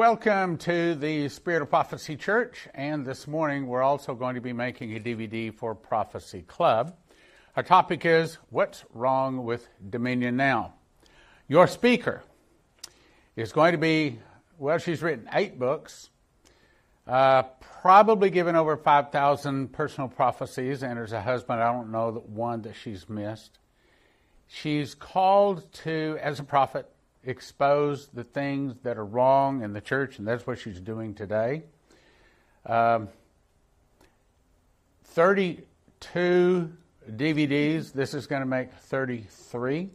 Welcome to the Spirit of Prophecy Church, and this morning we're also going to be making a DVD for Prophecy Club. Our topic is What's Wrong with Dominion Now? Your speaker is going to be, well, she's written eight books, uh, probably given over 5,000 personal prophecies, and as a husband, I don't know the one that she's missed. She's called to, as a prophet, expose the things that are wrong in the church, and that's what she's doing today. Um, 32 DVDs. This is going to make 33.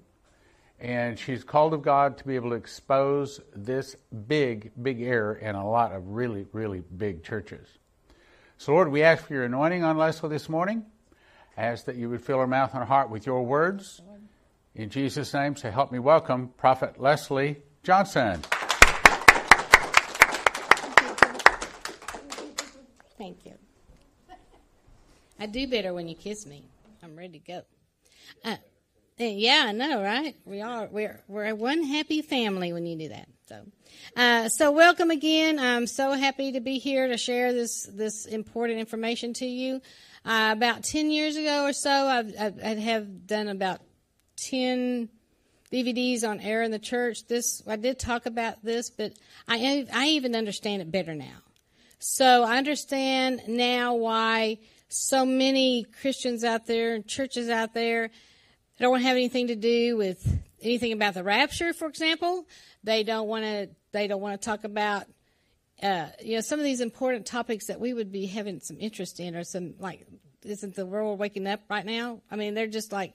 And she's called of God to be able to expose this big, big error in a lot of really, really big churches. So, Lord, we ask for your anointing on Leslie this morning. Ask that you would fill her mouth and her heart with your words. In Jesus' name, so help me welcome Prophet Leslie Johnson. Thank you. I do better when you kiss me. I'm ready to go. Uh, yeah, I know, right? We are. We're we're one happy family when you do that. So, uh, so welcome again. I'm so happy to be here to share this this important information to you. Uh, about ten years ago or so, I've, I've I have done about 10 DVDs on air in the church. This I did talk about this, but I I even understand it better now. So I understand now why so many Christians out there, churches out there, don't want to have anything to do with anything about the rapture, for example. They don't want to. They don't want to talk about. Uh, you know, some of these important topics that we would be having some interest in, or some like, isn't the world waking up right now? I mean, they're just like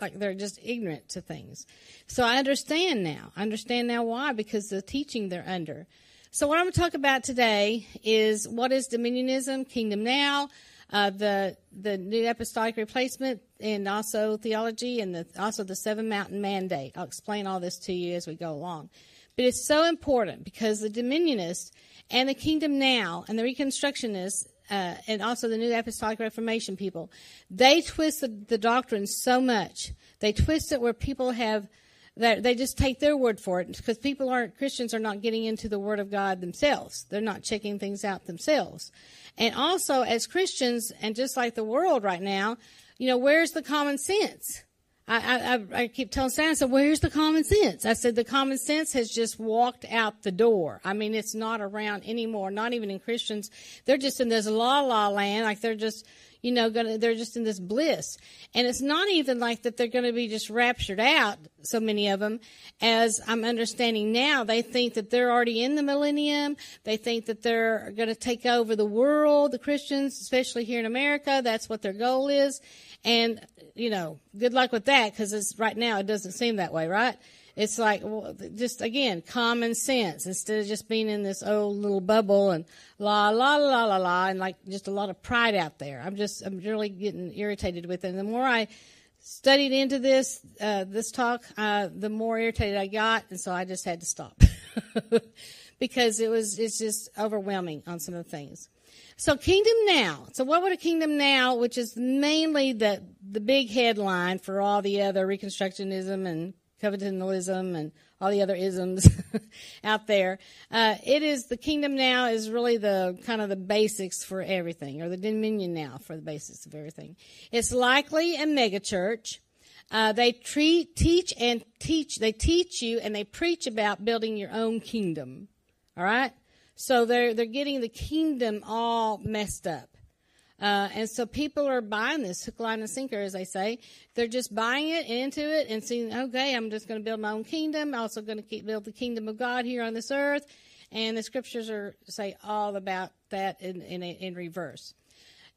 like they're just ignorant to things. So I understand now. I understand now why because the teaching they're under. So what I'm going to talk about today is what is dominionism, kingdom now, uh, the the new apostolic replacement, and also theology, and the, also the seven mountain mandate. I'll explain all this to you as we go along. But it's so important because the dominionists and the kingdom now and the reconstructionists uh, and also the New Apostolic Reformation people, they twist the, the doctrine so much. They twist it where people have that they just take their word for it because people aren't Christians are not getting into the Word of God themselves. They're not checking things out themselves. And also, as Christians, and just like the world right now, you know, where's the common sense? I, I, I keep telling Stan, I said, where's the common sense? I said, the common sense has just walked out the door. I mean, it's not around anymore, not even in Christians. They're just in this la la land, like they're just, you know, gonna, they're just in this bliss. And it's not even like that they're going to be just raptured out, so many of them, as I'm understanding now. They think that they're already in the millennium. They think that they're going to take over the world, the Christians, especially here in America. That's what their goal is. And, you know, good luck with that because it's right now it doesn't seem that way, right? It's like, well, just again, common sense instead of just being in this old little bubble and la, la, la, la, la, and like just a lot of pride out there. I'm just, I'm really getting irritated with it. And the more I studied into this, uh, this talk, uh, the more irritated I got. And so I just had to stop because it was, it's just overwhelming on some of the things. So kingdom now. So what would a kingdom now, which is mainly the the big headline for all the other reconstructionism and covenantalism and all the other isms out there. Uh, it is the kingdom now is really the kind of the basics for everything, or the dominion now for the basis of everything. It's likely a megachurch. Uh, they treat, teach and teach. They teach you and they preach about building your own kingdom. All right. So they're they're getting the kingdom all messed up. Uh, and so people are buying this hook, line, and sinker, as they say. They're just buying it into it and saying, okay, I'm just going to build my own kingdom. I'm also going to build the kingdom of God here on this earth. And the scriptures are say all about that in, in, in reverse.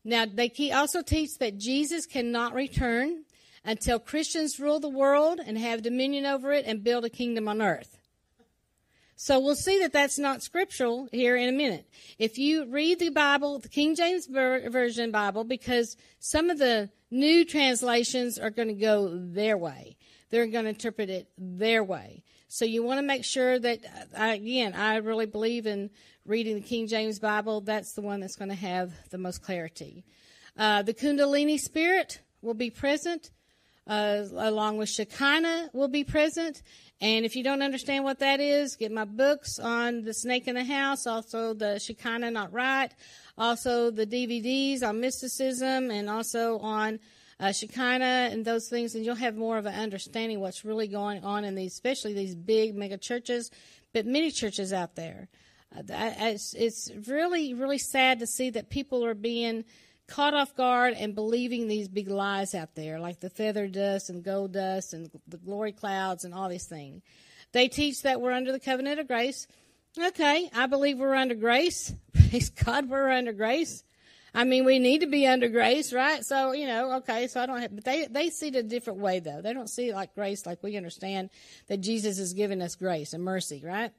Now, they also teach that Jesus cannot return until Christians rule the world and have dominion over it and build a kingdom on earth. So we'll see that that's not scriptural here in a minute. If you read the Bible, the King James Version Bible, because some of the new translations are going to go their way. They're going to interpret it their way. So you want to make sure that, uh, again, I really believe in reading the King James Bible. That's the one that's going to have the most clarity. Uh, the Kundalini spirit will be present. uh, along with Shekinah will be present. And if you don't understand what that is, get my books on the snake in the house, also the Shekinah not right, also the DVDs on mysticism, and also on uh, Shekinah and those things, and you'll have more of an understanding what's really going on in these, especially these big mega churches, but many churches out there. Uh, it's, it's really, really sad to see that people are being caught off guard and believing these big lies out there, like the feather dust and gold dust and the glory clouds and all these things. They teach that we're under the covenant of grace. Okay, I believe we're under grace. Praise God, we're under grace. I mean, we need to be under grace, right? So, you know, okay, so I don't have, but they, they see it a different way though. They don't see it like grace, like we understand that Jesus has given us grace and mercy, right?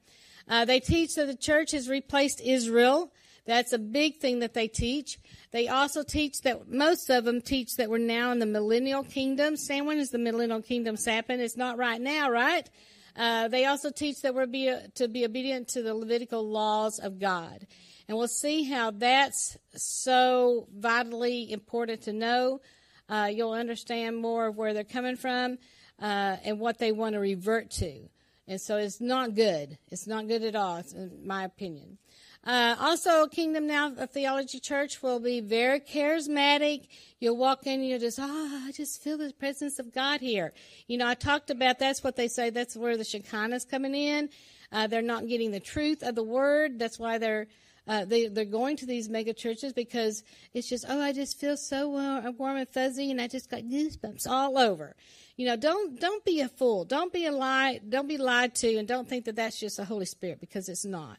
Uh, they teach that the church has replaced Israel. That's a big thing that they teach. They also teach that most of them teach that we're now in the millennial kingdom. Sam, when is the millennial kingdom happen? It's not right now, right? Uh, they also teach that we're be, to be obedient to the Levitical laws of God. And we'll see how that's so vitally important to know. Uh, you'll understand more of where they're coming from uh, and what they want to revert to. And so it's not good. It's not good at all, in my opinion. Uh, also, Kingdom Now Theology Church will be very charismatic. You'll walk in, and you'll just, oh, I just feel the presence of God here. You know, I talked about that's what they say. That's where the Shekinah's coming in. Uh, they're not getting the truth of the word. That's why they're uh, they they're going to these mega churches because it's just oh I just feel so warm and fuzzy and I just got goosebumps all over. You know, don't don't be a fool. Don't be a lie. Don't be lied to, and don't think that that's just the Holy Spirit because it's not.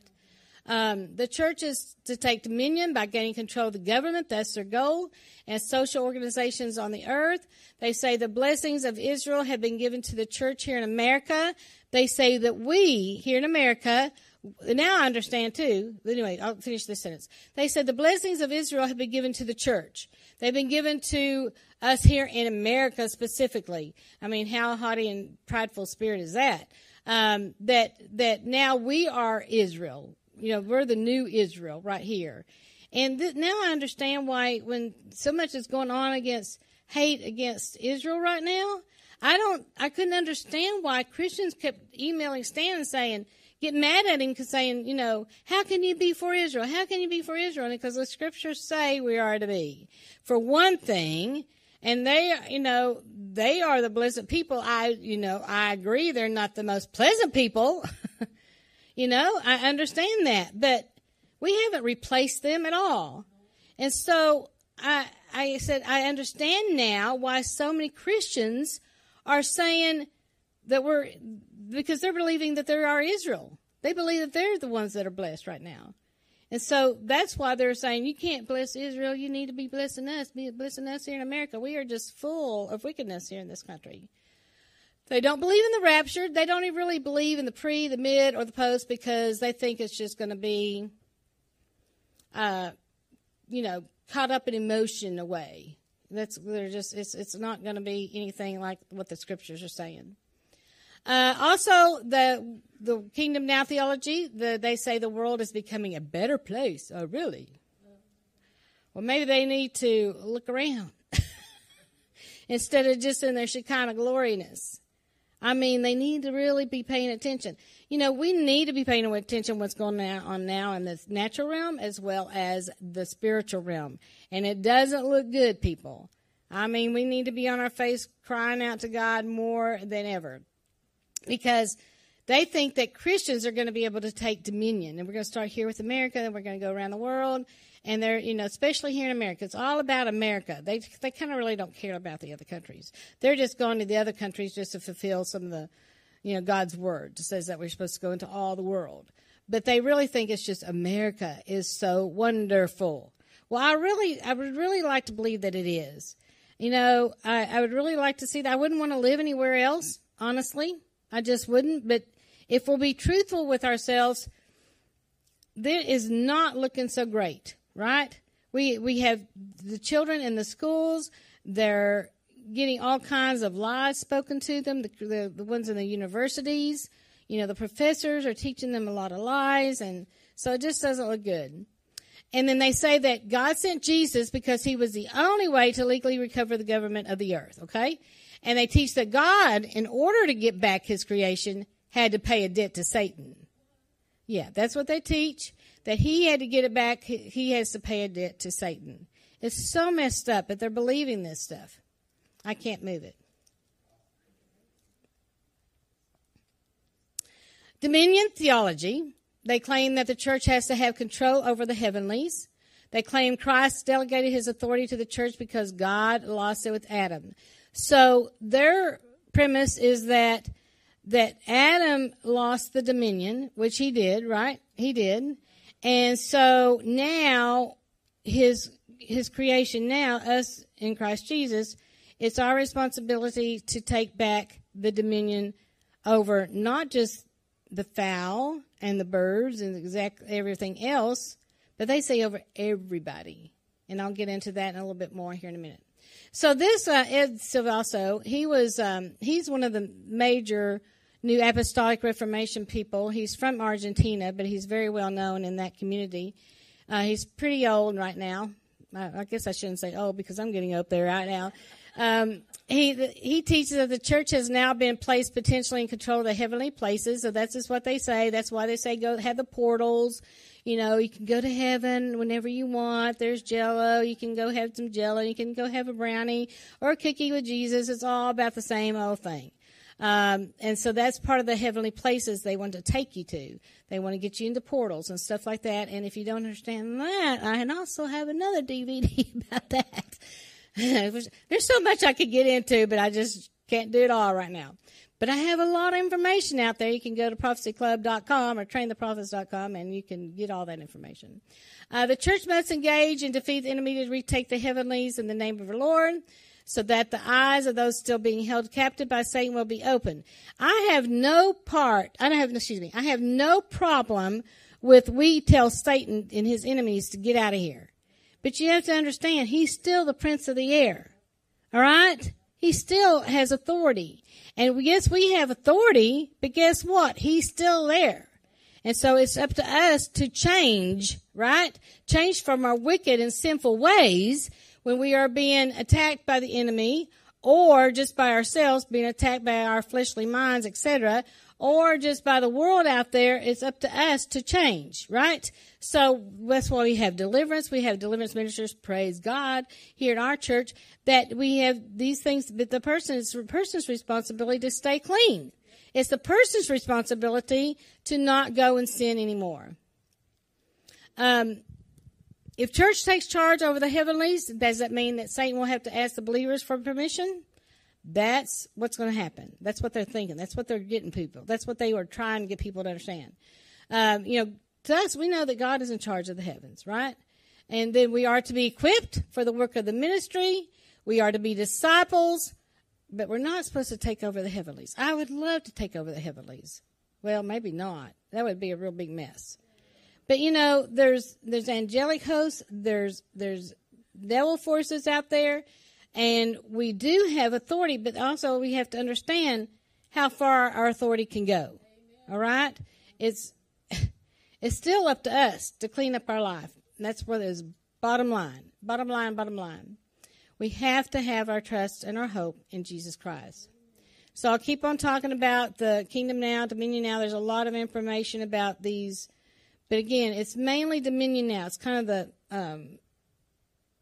Um, the church is to take dominion by gaining control of the government. That's their goal. And social organizations on the earth. They say the blessings of Israel have been given to the church here in America. They say that we here in America now I understand too. Anyway, I'll finish this sentence. They said the blessings of Israel have been given to the church. They've been given to us here in America specifically. I mean, how haughty and prideful spirit is that? Um, that that now we are Israel. You know, we're the new Israel right here. And th- now I understand why when so much is going on against hate against Israel right now, I don't, I couldn't understand why Christians kept emailing Stan and saying, get mad at him because saying, you know, how can you be for Israel? How can you be for Israel? Because the scriptures say we are to be. For one thing, and they, you know, they are the blessed people. I, you know, I agree they're not the most pleasant people. you know, I understand that, but we haven't replaced them at all. And so I, I said, I understand now why so many Christians are saying that we're because they're believing that they are Israel. They believe that they're the ones that are blessed right now. And so that's why they're saying you can't bless Israel. You need to be blessing us, be blessing us here in America. We are just full of wickedness here in this country. They don't believe in the rapture. They don't even really believe in the pre, the mid, or the post because they think it's just going to be, uh, you know, caught up in emotion away. That's they're just it's it's not going to be anything like what the scriptures are saying. Uh, also, the the Kingdom Now theology, the, they say the world is becoming a better place. Oh, really? Well, maybe they need to look around instead of just in their Shekinah gloriness. I mean, they need to really be paying attention. You know, we need to be paying attention what's going on now in the natural realm as well as the spiritual realm. And it doesn't look good, people. I mean, we need to be on our face crying out to God more than ever because they think that Christians are going to be able to take dominion. And we're going to start here with America, and we're going to go around the world. And they're, you know, especially here in America, it's all about America. They they kind of really don't care about the other countries. They're just going to the other countries just to fulfill some of the, you know, God's word. Says that we're supposed to go into all the world. But they really think it's just America is so wonderful. Well, I really, I would really like to believe that it is. You know, I, I would really like to see that. I wouldn't want to live anywhere else, honestly. I just wouldn't. But if we'll be truthful with ourselves, that is not looking so great, right? We we have the children in the schools. They're getting all kinds of lies spoken to them. The, the, the ones in the universities, you know, the professors are teaching them a lot of lies, and so it just doesn't look good. And then they say that God sent Jesus because he was the only way to legally recover the government of the earth, okay? And they teach that God, in order to get back his creation, had to pay a debt to Satan. Yeah, that's what they teach. That he had to get it back. He has to pay a debt to Satan. It's so messed up, but they're believing this stuff. I can't move it. Dominion theology. They claim that the church has to have control over the heavenlies. They claim Christ delegated his authority to the church because God lost it with Adam. So their premise is that that Adam lost the dominion, which he did, right? He did. And so now his his creation now us in Christ Jesus, it's our responsibility to take back the dominion over not just the fowl and the birds and exact everything else, but they say over everybody. And I'll get into that in a little bit more here in a minute. So this uh, Ed Silvoso, he was um, he's one of the major New Apostolic Reformation people. He's from Argentina, but he's very well known in that community. Uh, he's pretty old right now. I, I, guess I shouldn't say old because I'm getting up there right now. Um, he he teaches that the church has now been placed potentially in control of the heavenly places. So that's just what they say. That's why they say go have the portals. You know, you can go to heaven whenever you want. There's Jello. You can go have some Jello. You can go have a brownie or a cookie with Jesus. It's all about the same old thing. Um, and so that's part of the heavenly places they want to take you to. They want to get you into portals and stuff like that. And if you don't understand that, I can also have another DVD about that. There's so much I could get into, but I just can't do it all right now. But I have a lot of information out there. You can go to prophecyclub.com or traintheprophets.com and you can get all that information. Uh, the church must engage and defeat the enemy to retake the heavenlies in the name of the Lord so that the eyes of those still being held captive by Satan will be open. I have no part, I don't have, excuse me, I have no problem with we tell Satan and his enemies to get out of here. But you have to understand, he's still the prince of the air. All right? He still has authority. And yes, we have authority, but guess what? He's still there. And so it's up to us to change, right? Change from our wicked and sinful ways when we are being attacked by the enemy or just by ourselves being attacked by our fleshly minds, etc or just by the world out there, it's up to us to change, right? So that's why we have deliverance. We have deliverance ministers, praise God, here in our church, that we have these things, but the person, it's the person's responsibility to stay clean. It's the person's responsibility to not go and sin anymore. Um, if church takes charge over the heavenlies, does that mean that Satan will have to ask the believers for permission? That's what's going to happen. That's what they're thinking. That's what they're getting people. That's what they were trying to get people to understand. Um, you know, to us, we know that God is in charge of the heavens, right? And then we are to be equipped for the work of the ministry. We are to be disciples, but we're not supposed to take over the heavenlies. I would love to take over the heavenlies. Well, maybe not. That would be a real big mess. But you know, there's there's angelic hosts, there's there's devil forces out there, and we do have authority, but also we have to understand how far our authority can go. All right? It's it's still up to us to clean up our life. And that's where there's bottom line. Bottom line, bottom line. We have to have our trust and our hope in Jesus Christ. So I'll keep on talking about the kingdom now, dominion now. There's a lot of information about these. But again, it's mainly dominion now. It's kind of the um,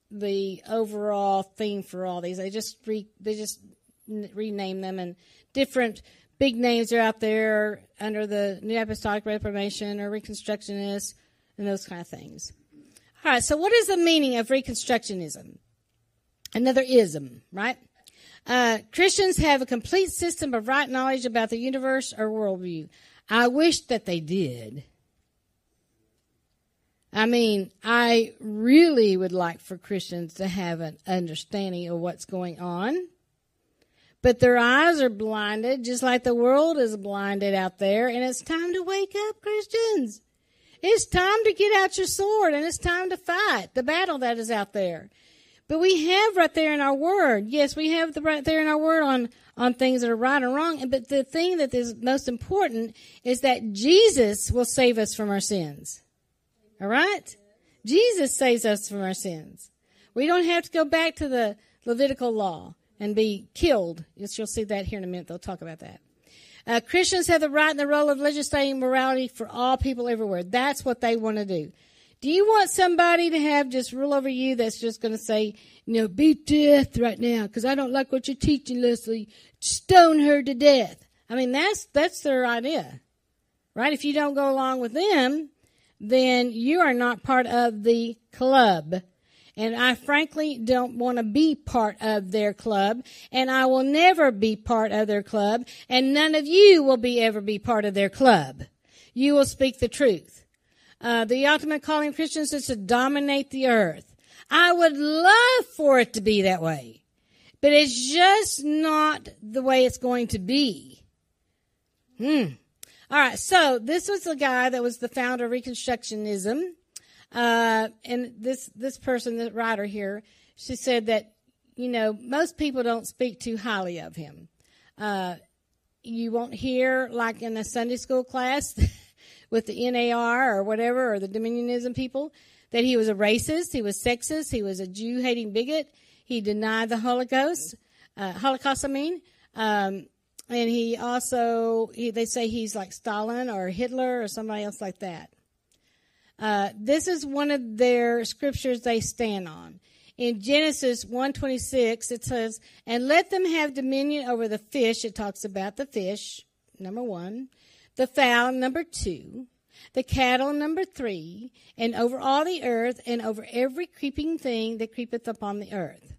the overall theme for all these. They just re, they just rename them and different big names are out there under the New Apostolic Reformation or Reconstructionists and those kind of things. All right, so what is the meaning of Reconstructionism? Another ism, right? Uh, Christians have a complete system of right knowledge about the universe or worldview. I wish that they did. I mean, I really would like for Christians to have an understanding of what's going on. But their eyes are blinded, just like the world is blinded out there. And it's time to wake up, Christians. It's time to get out your sword and it's time to fight the battle that is out there. But we have right there in our word. Yes, we have the right there in our word on, on things that are right or wrong. But the thing that is most important is that Jesus will save us from our sins. All right? Jesus saves us from our sins. We don't have to go back to the Levitical law and be killed. Yes, you'll see that here in a minute. They'll talk about that. Uh, Christians have the right and the role of legislating morality for all people everywhere. That's what they want to do. Do you want somebody to have just rule over you that's just going to say, you know, beat death right now because I don't like what you're teaching, Leslie. Stone her to death. I mean, that's that's their idea, right? If you don't go along with them, then you are not part of the club. And I frankly don't want to be part of their club. And I will never be part of their club. And none of you will be ever be part of their club. You will speak the truth. Uh, the ultimate calling of Christians is to dominate the earth. I would love for it to be that way. But it's just not the way it's going to be. Hmm. All right. So this was the guy that was the founder of Reconstructionism. Uh, and this, this person, the writer here, she said that, you know, most people don't speak too highly of him. Uh, you won't hear like in a Sunday school class with the NAR or whatever, or the Dominionism people, that he was a racist, he was sexist, he was a Jew hating bigot, he denied the Holocaust, uh, Holocaust, I mean. Um, and he also, he, they say he's like Stalin or Hitler or somebody else like that. Uh, this is one of their scriptures they stand on. In Genesis 126, it says, And let them have dominion over the fish. It talks about the fish, number one. The fowl, number two. The cattle, number three. And over all the earth, and over every creeping thing that creepeth upon the earth.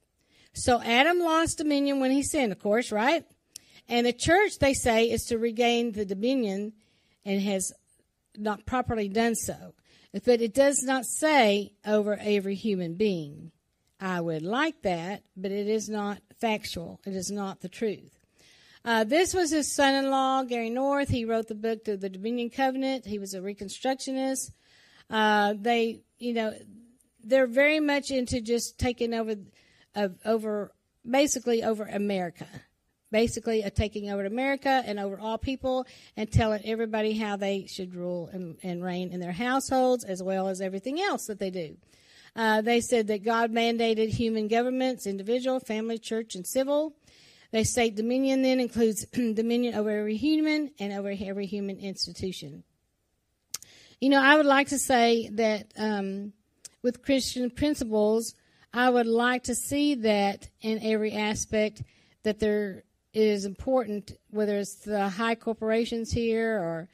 So Adam lost dominion when he sinned, of course, right? And the church, they say, is to regain the dominion and has not properly done so. But it does not say over every human being. I would like that, but it is not factual. It is not the truth. Uh, this was his son-in-law, Gary North. He wrote the book, The, the Dominion Covenant. He was a Reconstructionist. Uh, they, you know, they're very much into just taking over, over, basically over America basically a taking over America and over all people and telling everybody how they should rule and, and reign in their households as well as everything else that they do. Uh, they said that God mandated human governments, individual, family, church, and civil. They state dominion then includes dominion over every human and over every human institution. You know, I would like to say that um, with Christian principles, I would like to see that in every aspect that there it is important, whether it's the high corporations here or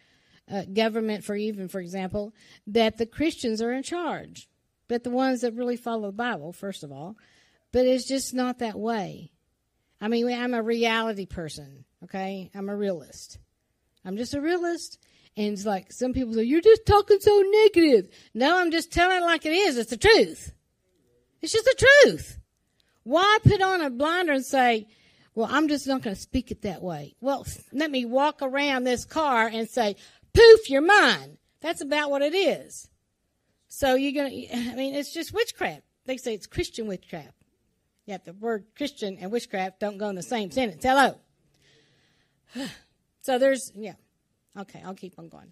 uh, government, for even, for example, that the Christians are in charge, that the ones that really follow the Bible, first of all. But it's just not that way. I mean, I'm a reality person, okay? I'm a realist. I'm just a realist. And it's like some people say, You're just talking so negative. No, I'm just telling it like it is. It's the truth. It's just the truth. Why put on a blinder and say, well, I'm just not going to speak it that way. Well, let me walk around this car and say, poof, you're mine. That's about what it is. So you're going to, I mean, it's just witchcraft. They say it's Christian witchcraft. Yet the word Christian and witchcraft don't go in the same sentence. Hello. so there's, yeah. Okay, I'll keep on going.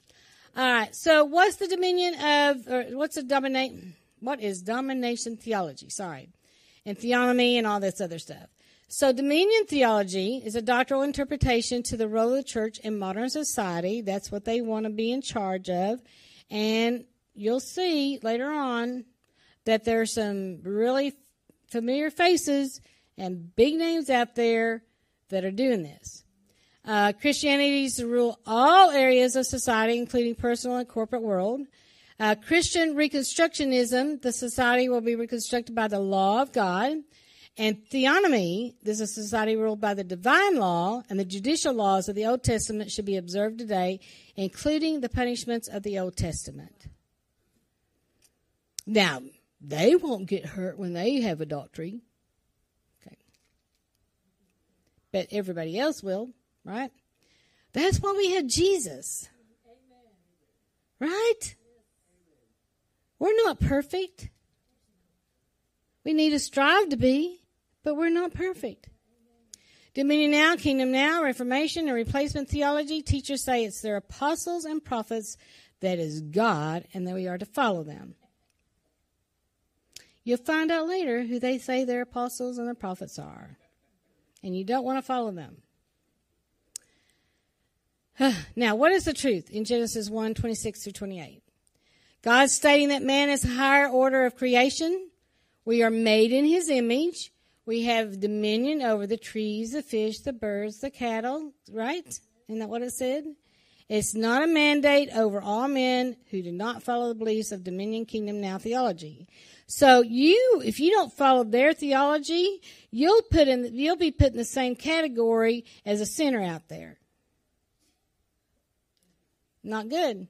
All right. So what's the dominion of, or what's the dominate, what is domination theology? Sorry. And theonomy and all this other stuff. So, dominion theology is a doctrinal interpretation to the role of the church in modern society. That's what they want to be in charge of. And you'll see later on that there's some really familiar faces and big names out there that are doing this. Uh, Christianity is to rule all areas of society, including personal and corporate world. Uh, Christian Reconstructionism, the society will be reconstructed by the law of God. And theonomy, this is a society ruled by the divine law, and the judicial laws of the Old Testament should be observed today, including the punishments of the Old Testament. Now, they won't get hurt when they have adultery. Okay. But everybody else will, right? That's why we have Jesus. Amen. Right? We're not perfect. We need to strive to be but we're not perfect. Dominion now, kingdom now, reformation, and replacement theology. Teachers say it's their apostles and prophets that is God and that we are to follow them. you'll find out later who they say their apostles and their prophets are. And you don't want to follow them. now, what is the truth in Genesis 1 26 through 28? God stating that man is a higher order of creation. We are made in his image. We have dominion over the trees, the fish, the birds, the cattle, right? Isn't that what it said? It's not a mandate over all men who do not follow the beliefs of dominion kingdom now theology. So you, if you don't follow their theology, you'll put in, you'll be put in the same category as a sinner out there. Not good.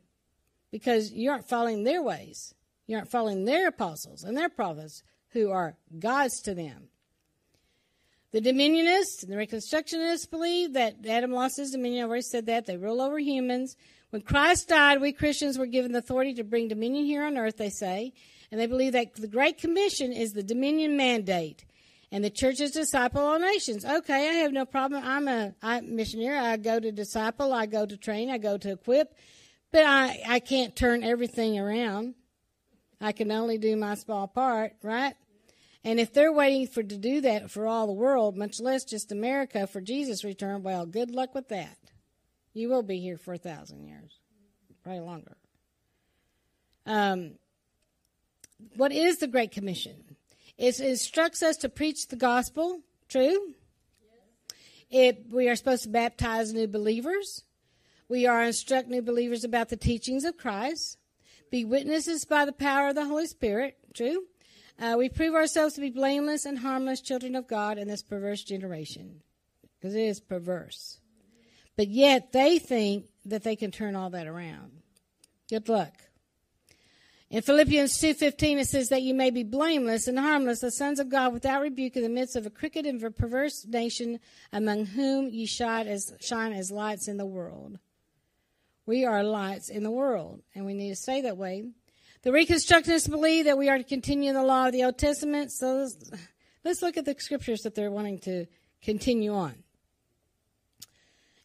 Because you aren't following their ways. You aren't following their apostles and their prophets who are gods to them. The Dominionists and the Reconstructionists believe that Adam lost his dominion. I've already said that. They rule over humans. When Christ died, we Christians were given the authority to bring dominion here on earth, they say. And they believe that the Great Commission is the dominion mandate. And the church is disciple all nations. Okay, I have no problem. I'm a I'm missionary. I go to disciple. I go to train. I go to equip. But I, I can't turn everything around. I can only do my small part, right? And if they're waiting for to do that for all the world, much less just America for Jesus' return, well, good luck with that. You will be here for a thousand years, probably longer. Um, what is the Great Commission? It instructs us to preach the gospel. True. It, we are supposed to baptize new believers. We are instruct new believers about the teachings of Christ. Be witnesses by the power of the Holy Spirit. True. Uh, we prove ourselves to be blameless and harmless children of God in this perverse generation. Because it is perverse. But yet they think that they can turn all that around. Good luck. In Philippians 2.15 it says that you may be blameless and harmless, the sons of God without rebuke in the midst of a crooked and perverse nation among whom ye shine as, shine as lights in the world. We are lights in the world, and we need to stay that way. The Reconstructionists believe that we are to continue the law of the Old Testament. So let's, let's look at the scriptures that they're wanting to continue on.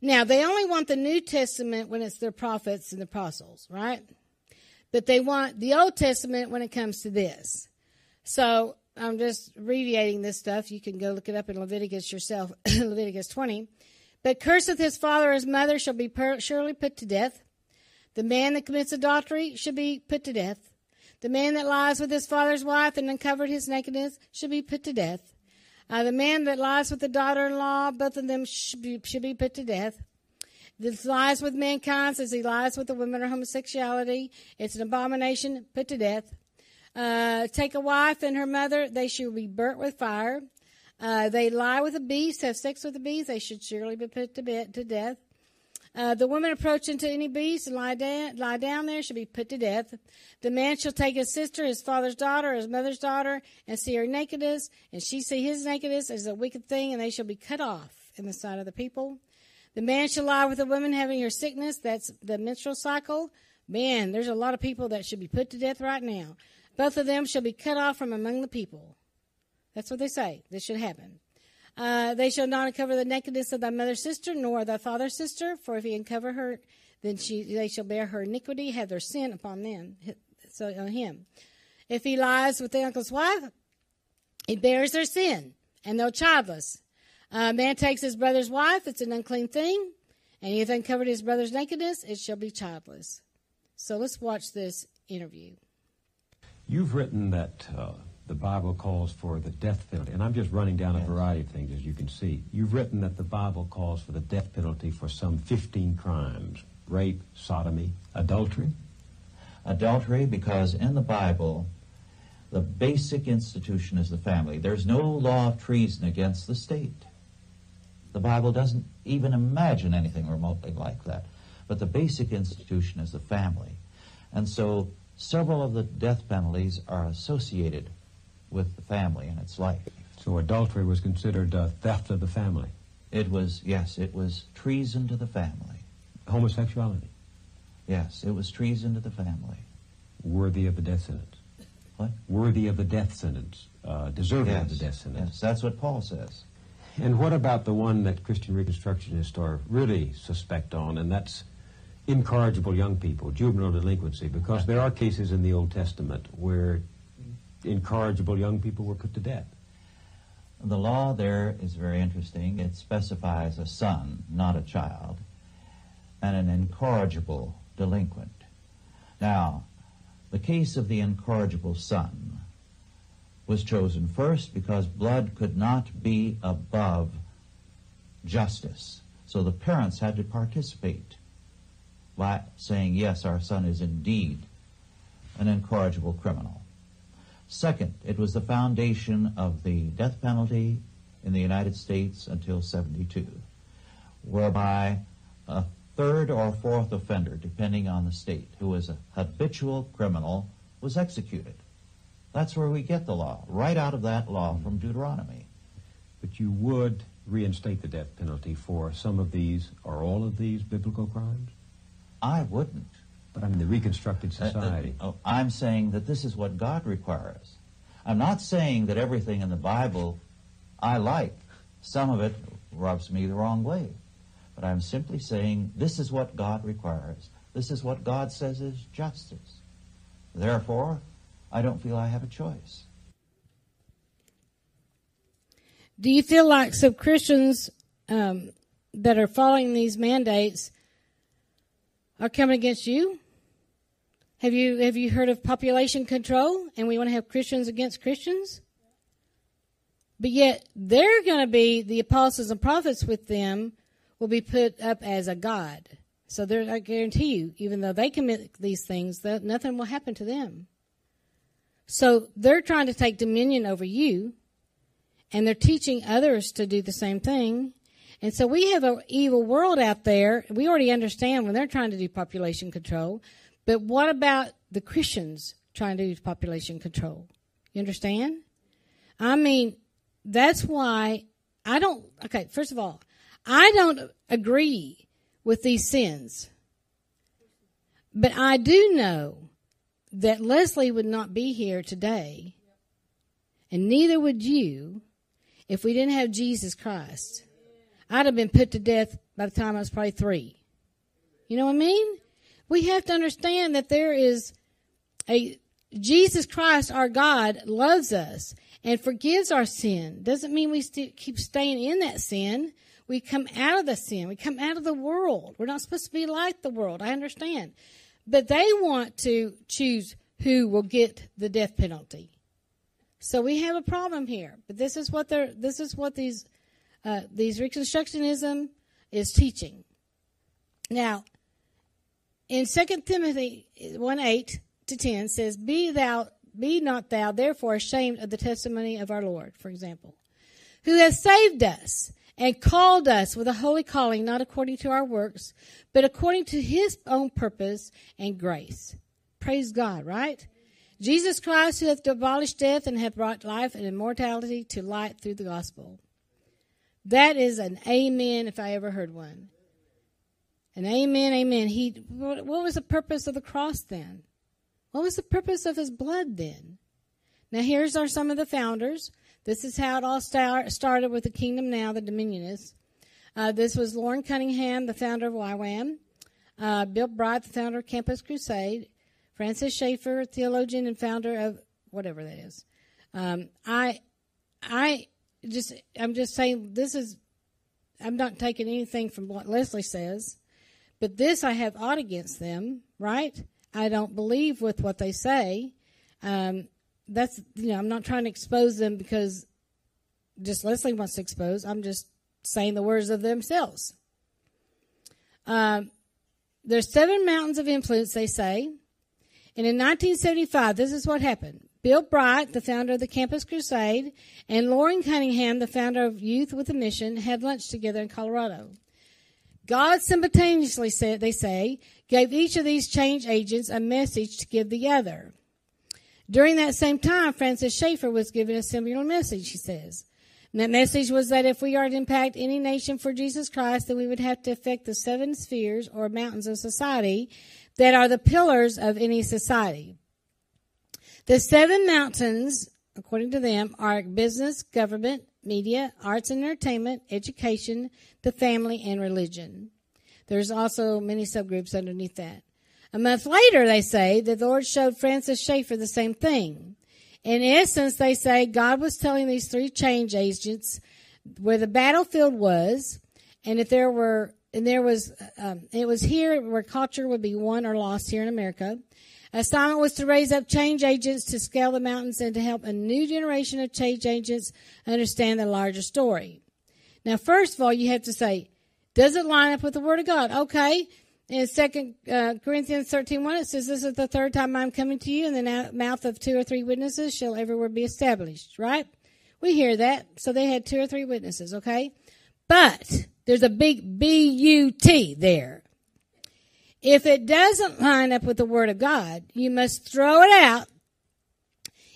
Now, they only want the New Testament when it's their prophets and the apostles, right? But they want the Old Testament when it comes to this. So I'm just abbreviating this stuff. You can go look it up in Leviticus yourself, Leviticus 20. But curseth his father or his mother shall be per- surely put to death. The man that commits adultery should be put to death. The man that lies with his father's wife and uncovered his nakedness should be put to death. Uh, the man that lies with the daughter-in-law, both of them should be, should be put to death. This lies with mankind as he lies with the women or homosexuality. It's an abomination, put to death. Uh, take a wife and her mother, they should be burnt with fire. Uh, they lie with a beast, have sex with a beast, they should surely be put to, bed, to death. Uh, the woman approaching to any beast and lie down, lie down there shall be put to death. The man shall take his sister, his father's daughter, his mother's daughter, and see her nakedness, and she see his nakedness as a wicked thing, and they shall be cut off in the sight of the people. The man shall lie with a woman having her sickness, that's the menstrual cycle. Man, there's a lot of people that should be put to death right now. Both of them shall be cut off from among the people. That's what they say. This should happen. Uh, they shall not uncover the nakedness of thy mother's sister, nor thy father's sister, for if he uncover her, then she, they shall bear her iniquity, have their sin upon them, so on him. If he lies with the uncle's wife, he bears their sin, and they're childless. A man takes his brother's wife, it's an unclean thing, and he hath uncovered his brother's nakedness, it shall be childless. So let's watch this interview. You've written that uh, the Bible calls for the death penalty. And I'm just running down a variety of things, as you can see. You've written that the Bible calls for the death penalty for some 15 crimes rape, sodomy, adultery. Adultery, because in the Bible, the basic institution is the family. There's no law of treason against the state. The Bible doesn't even imagine anything remotely like that. But the basic institution is the family. And so several of the death penalties are associated with the family and its life. So adultery was considered uh, theft of the family. It was, yes, it was treason to the family. Homosexuality. Yes, it was treason to the family. Worthy of the death sentence. What? Worthy of the death sentence. Uh, deserving yes, of the death sentence. Yes, that's what Paul says. And what about the one that Christian Reconstructionists are really suspect on, and that's incorrigible young people, juvenile delinquency, because there are cases in the Old Testament where incorrigible young people were put to death. The law there is very interesting. It specifies a son, not a child, and an incorrigible delinquent. Now, the case of the incorrigible son was chosen first because blood could not be above justice. So the parents had to participate by saying, yes, our son is indeed an incorrigible criminal. Second, it was the foundation of the death penalty in the United States until 72, whereby a third or fourth offender, depending on the state, who was a habitual criminal was executed. That's where we get the law, right out of that law from Deuteronomy. But you would reinstate the death penalty for some of these or all of these biblical crimes? I wouldn't. But I mean, the reconstructed Uh, uh, society. oh, I'm saying that this is what God requires. I'm not saying that everything in the Bible I like. Some of it rubs me the wrong way. But I'm simply saying this is what God requires. This is what God says is justice. Therefore, I don't feel I have a choice. Do you feel like some Christians um, that are following these mandates are coming against you? Have you have you heard of population control and we want to have Christians against Christians? But yet they're going to be the apostles and prophets with them will be put up as a god. So I guarantee you, even though they commit these things, that nothing will happen to them. So they're trying to take dominion over you, and they're teaching others to do the same thing. And so we have an evil world out there. We already understand when they're trying to do population control. But what about the Christians trying to do population control? You understand? I mean, that's why I don't, okay, first of all, I don't agree with these sins. But I do know that Leslie would not be here today, and neither would you if we didn't have Jesus Christ. I'd have been put to death by the time I was probably three. You know what I mean? We have to understand that there is a Jesus Christ, our God, loves us and forgives our sin. Doesn't mean we st- keep staying in that sin. We come out of the sin. We come out of the world. We're not supposed to be like the world. I understand. But they want to choose who will get the death penalty. So we have a problem here. But this is what they're, this is what these, uh, these Reconstructionism is teaching. Now, in 2 Timothy 1 8 to 10 says, Be thou, be not thou therefore ashamed of the testimony of our Lord, for example, who has saved us and called us with a holy calling, not according to our works, but according to his own purpose and grace. Praise God, right? Jesus Christ, who hath abolished death and hath brought life and immortality to light through the gospel. That is an amen if I ever heard one. An amen, amen. He, what was the purpose of the cross then? What was the purpose of his blood then? Now here's are some of the founders. This is how it all start, started with the Kingdom Now, the Dominionists. Uh, this was Loren Cunningham, the founder of YWAM. Uh, Bill Bright, the founder of Campus Crusade. Francis Schaeffer, theologian and founder of whatever that is. Um, I, I just, I'm just saying this is, I'm not taking anything from what Leslie says, but this I have ought against them, right? I don't believe with what they say. Um, that's, you know, I'm not trying to expose them because just Leslie wants to expose. I'm just saying the words of themselves. Um, there's seven mountains of influence, they say. And in 1975, this is what happened. Bill Bright, the founder of the Campus Crusade, and Loren Cunningham, the founder of Youth with a Mission, had lunch together in Colorado. God simultaneously said, they say, gave each of these change agents a message to give the other. During that same time, Francis Schaeffer was given a similar message, he says. And that message was that if we are to impact any nation for Jesus Christ, then we would have to affect the seven spheres or mountains of society that are the pillars of any society. The seven mountains, according to them, are business, government, media, arts and entertainment, education, the family, and religion. There's also many subgroups underneath that. A month later, they say the Lord showed Francis Schaeffer the same thing. In essence, they say God was telling these three change agents where the battlefield was, and if there were, and there was, um, it was here where culture would be won or lost here in America. Assignment was to raise up change agents to scale the mountains and to help a new generation of change agents understand the larger story. Now, first of all, you have to say, does it line up with the Word of God? Okay. In Second uh, Corinthians thirteen one, it says, "This is the third time I'm coming to you, and the mouth of two or three witnesses shall everywhere be established." Right? We hear that. So they had two or three witnesses. Okay, but there's a big B U T there. If it doesn't line up with the Word of God, you must throw it out,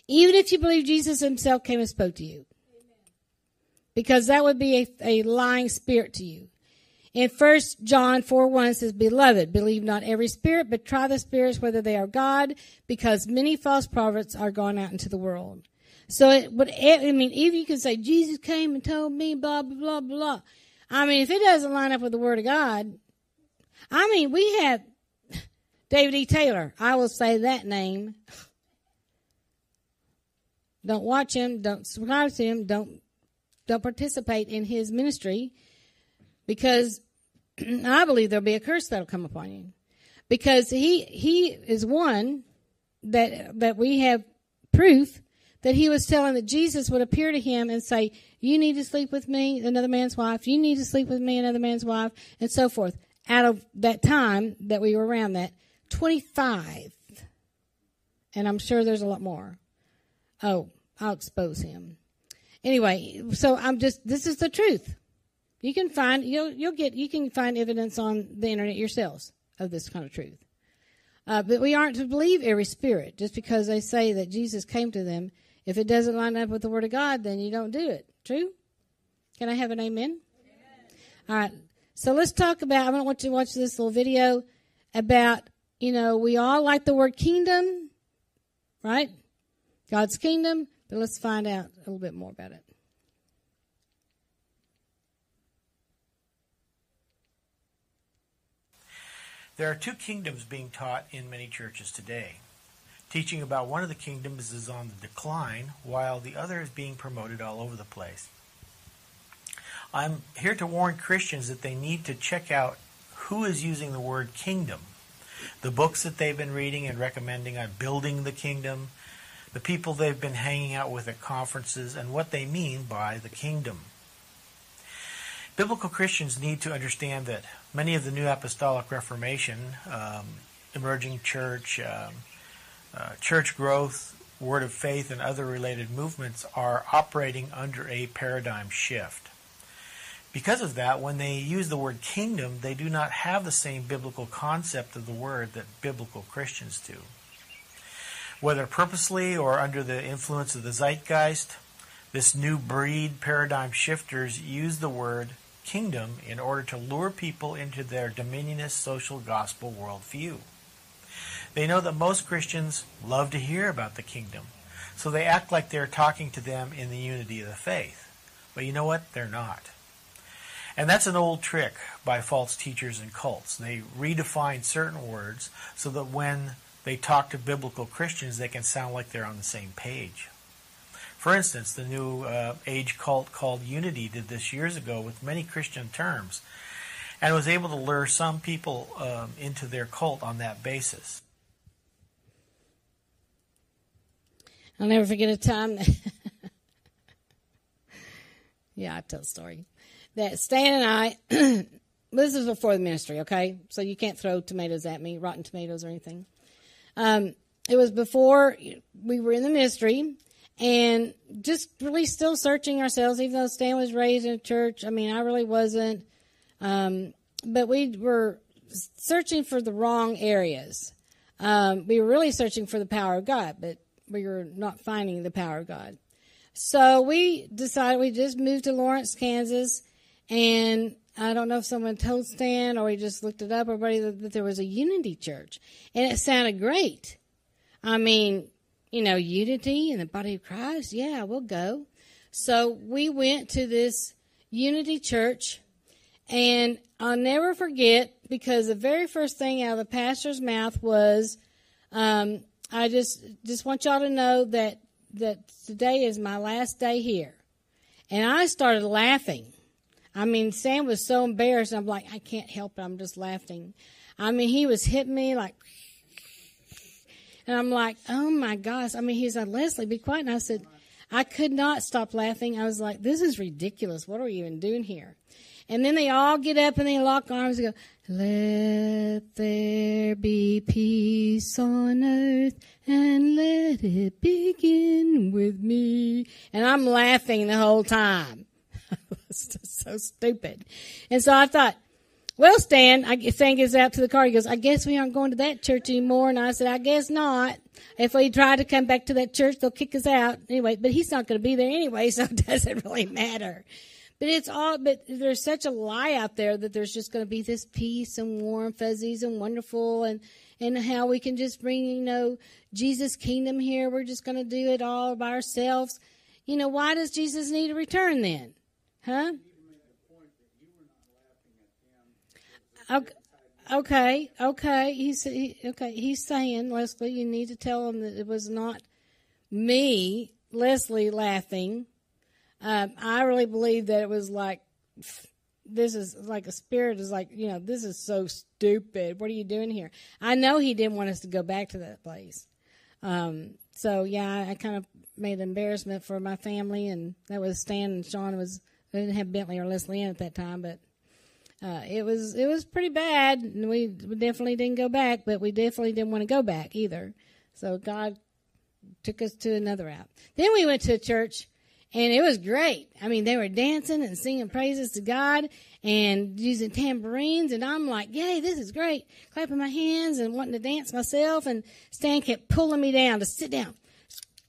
even if you believe Jesus Himself came and spoke to you, because that would be a, a lying spirit to you. In 1 John 4 1 says, Beloved, believe not every spirit, but try the spirits whether they are God, because many false prophets are gone out into the world. So, it, but I mean, even you can say, Jesus came and told me, blah, blah, blah, blah. I mean, if it doesn't line up with the Word of God, I mean, we have David E. Taylor. I will say that name. Don't watch him. Don't subscribe to him. Don't don't participate in his ministry because I believe there'll be a curse that'll come upon you. Because he he is one that that we have proof that he was telling that Jesus would appear to him and say, You need to sleep with me, another man's wife, you need to sleep with me, another man's wife, and so forth. Out of that time that we were around that, twenty five. And I'm sure there's a lot more. Oh, I'll expose him. Anyway, so I'm just this is the truth. You can find you'll you'll get you can find evidence on the internet yourselves of this kind of truth. Uh, but we aren't to believe every spirit just because they say that Jesus came to them. If it doesn't line up with the Word of God, then you don't do it. True? Can I have an amen? amen. All right. So let's talk about. I want you to watch this little video about. You know, we all like the word kingdom, right? God's kingdom. But let's find out a little bit more about it. There are two kingdoms being taught in many churches today. Teaching about one of the kingdoms is on the decline, while the other is being promoted all over the place. I'm here to warn Christians that they need to check out who is using the word kingdom. The books that they've been reading and recommending on building the kingdom, the people they've been hanging out with at conferences, and what they mean by the kingdom. Biblical Christians need to understand that many of the New Apostolic Reformation, um, emerging church, um, uh, church growth, Word of Faith, and other related movements are operating under a paradigm shift. Because of that, when they use the word kingdom, they do not have the same biblical concept of the word that biblical Christians do. Whether purposely or under the influence of the zeitgeist, this new breed paradigm shifters use the word kingdom in order to lure people into their dominionist social gospel worldview. They know that most Christians love to hear about the kingdom, so they act like they're talking to them in the unity of the faith. But you know what? They're not. And that's an old trick by false teachers and cults. They redefine certain words so that when they talk to biblical Christians, they can sound like they're on the same page. For instance, the new uh, age cult called Unity did this years ago with many Christian terms and was able to lure some people um, into their cult on that basis. I'll never forget a time. Yeah, I tell a story. That Stan and I, this is before the ministry, okay? So you can't throw tomatoes at me, rotten tomatoes or anything. Um, it was before we were in the ministry, and just really still searching ourselves, even though Stan was raised in a church. I mean, I really wasn't. Um, but we were searching for the wrong areas. Um, we were really searching for the power of God, but we were not finding the power of God. So we decided we just moved to Lawrence, Kansas, and I don't know if someone told Stan or he just looked it up, everybody that, that there was a Unity Church, and it sounded great. I mean, you know, unity in the body of Christ, yeah, we'll go. So we went to this Unity Church, and I'll never forget because the very first thing out of the pastor's mouth was, um, "I just just want y'all to know that that today is my last day here. And I started laughing. I mean, Stan was so embarrassed. I'm like, I can't help it. I'm just laughing. I mean, he was hitting me like, and I'm like, oh my gosh. I mean, he's like, Leslie, be quiet. And I said, I could not stop laughing. I was like, this is ridiculous. What are we even doing here? And then they all get up and they lock arms and go, let there be peace on earth and let it begin with me. And I'm laughing the whole time. Just so stupid. And so I thought, well, Stan, I, Stan gets out to the car. He goes, I guess we aren't going to that church anymore. And I said, I guess not. If we try to come back to that church, they'll kick us out. Anyway, but he's not going to be there anyway, so it doesn't really matter. But it's all, but there's such a lie out there that there's just going to be this peace and warm fuzzies and wonderful and, and how we can just bring, you know, Jesus' kingdom here. We're just going to do it all by ourselves. You know, why does Jesus need to return then? Huh? Okay. Okay. He's he, okay. He's saying, Leslie, you need to tell him that it was not me, Leslie, laughing. Um, I really believe that it was like, this is like a spirit is like, you know, this is so stupid. What are you doing here? I know he didn't want us to go back to that place. Um, so yeah, I, I kind of made embarrassment for my family, and that was Stan and Sean was. We didn't have Bentley or Leslie in at that time, but uh, it was it was pretty bad. And we, we definitely didn't go back, but we definitely didn't want to go back either. So God took us to another route. Then we went to a church and it was great. I mean, they were dancing and singing praises to God and using tambourines. And I'm like, yay, this is great. Clapping my hands and wanting to dance myself. And Stan kept pulling me down to sit down,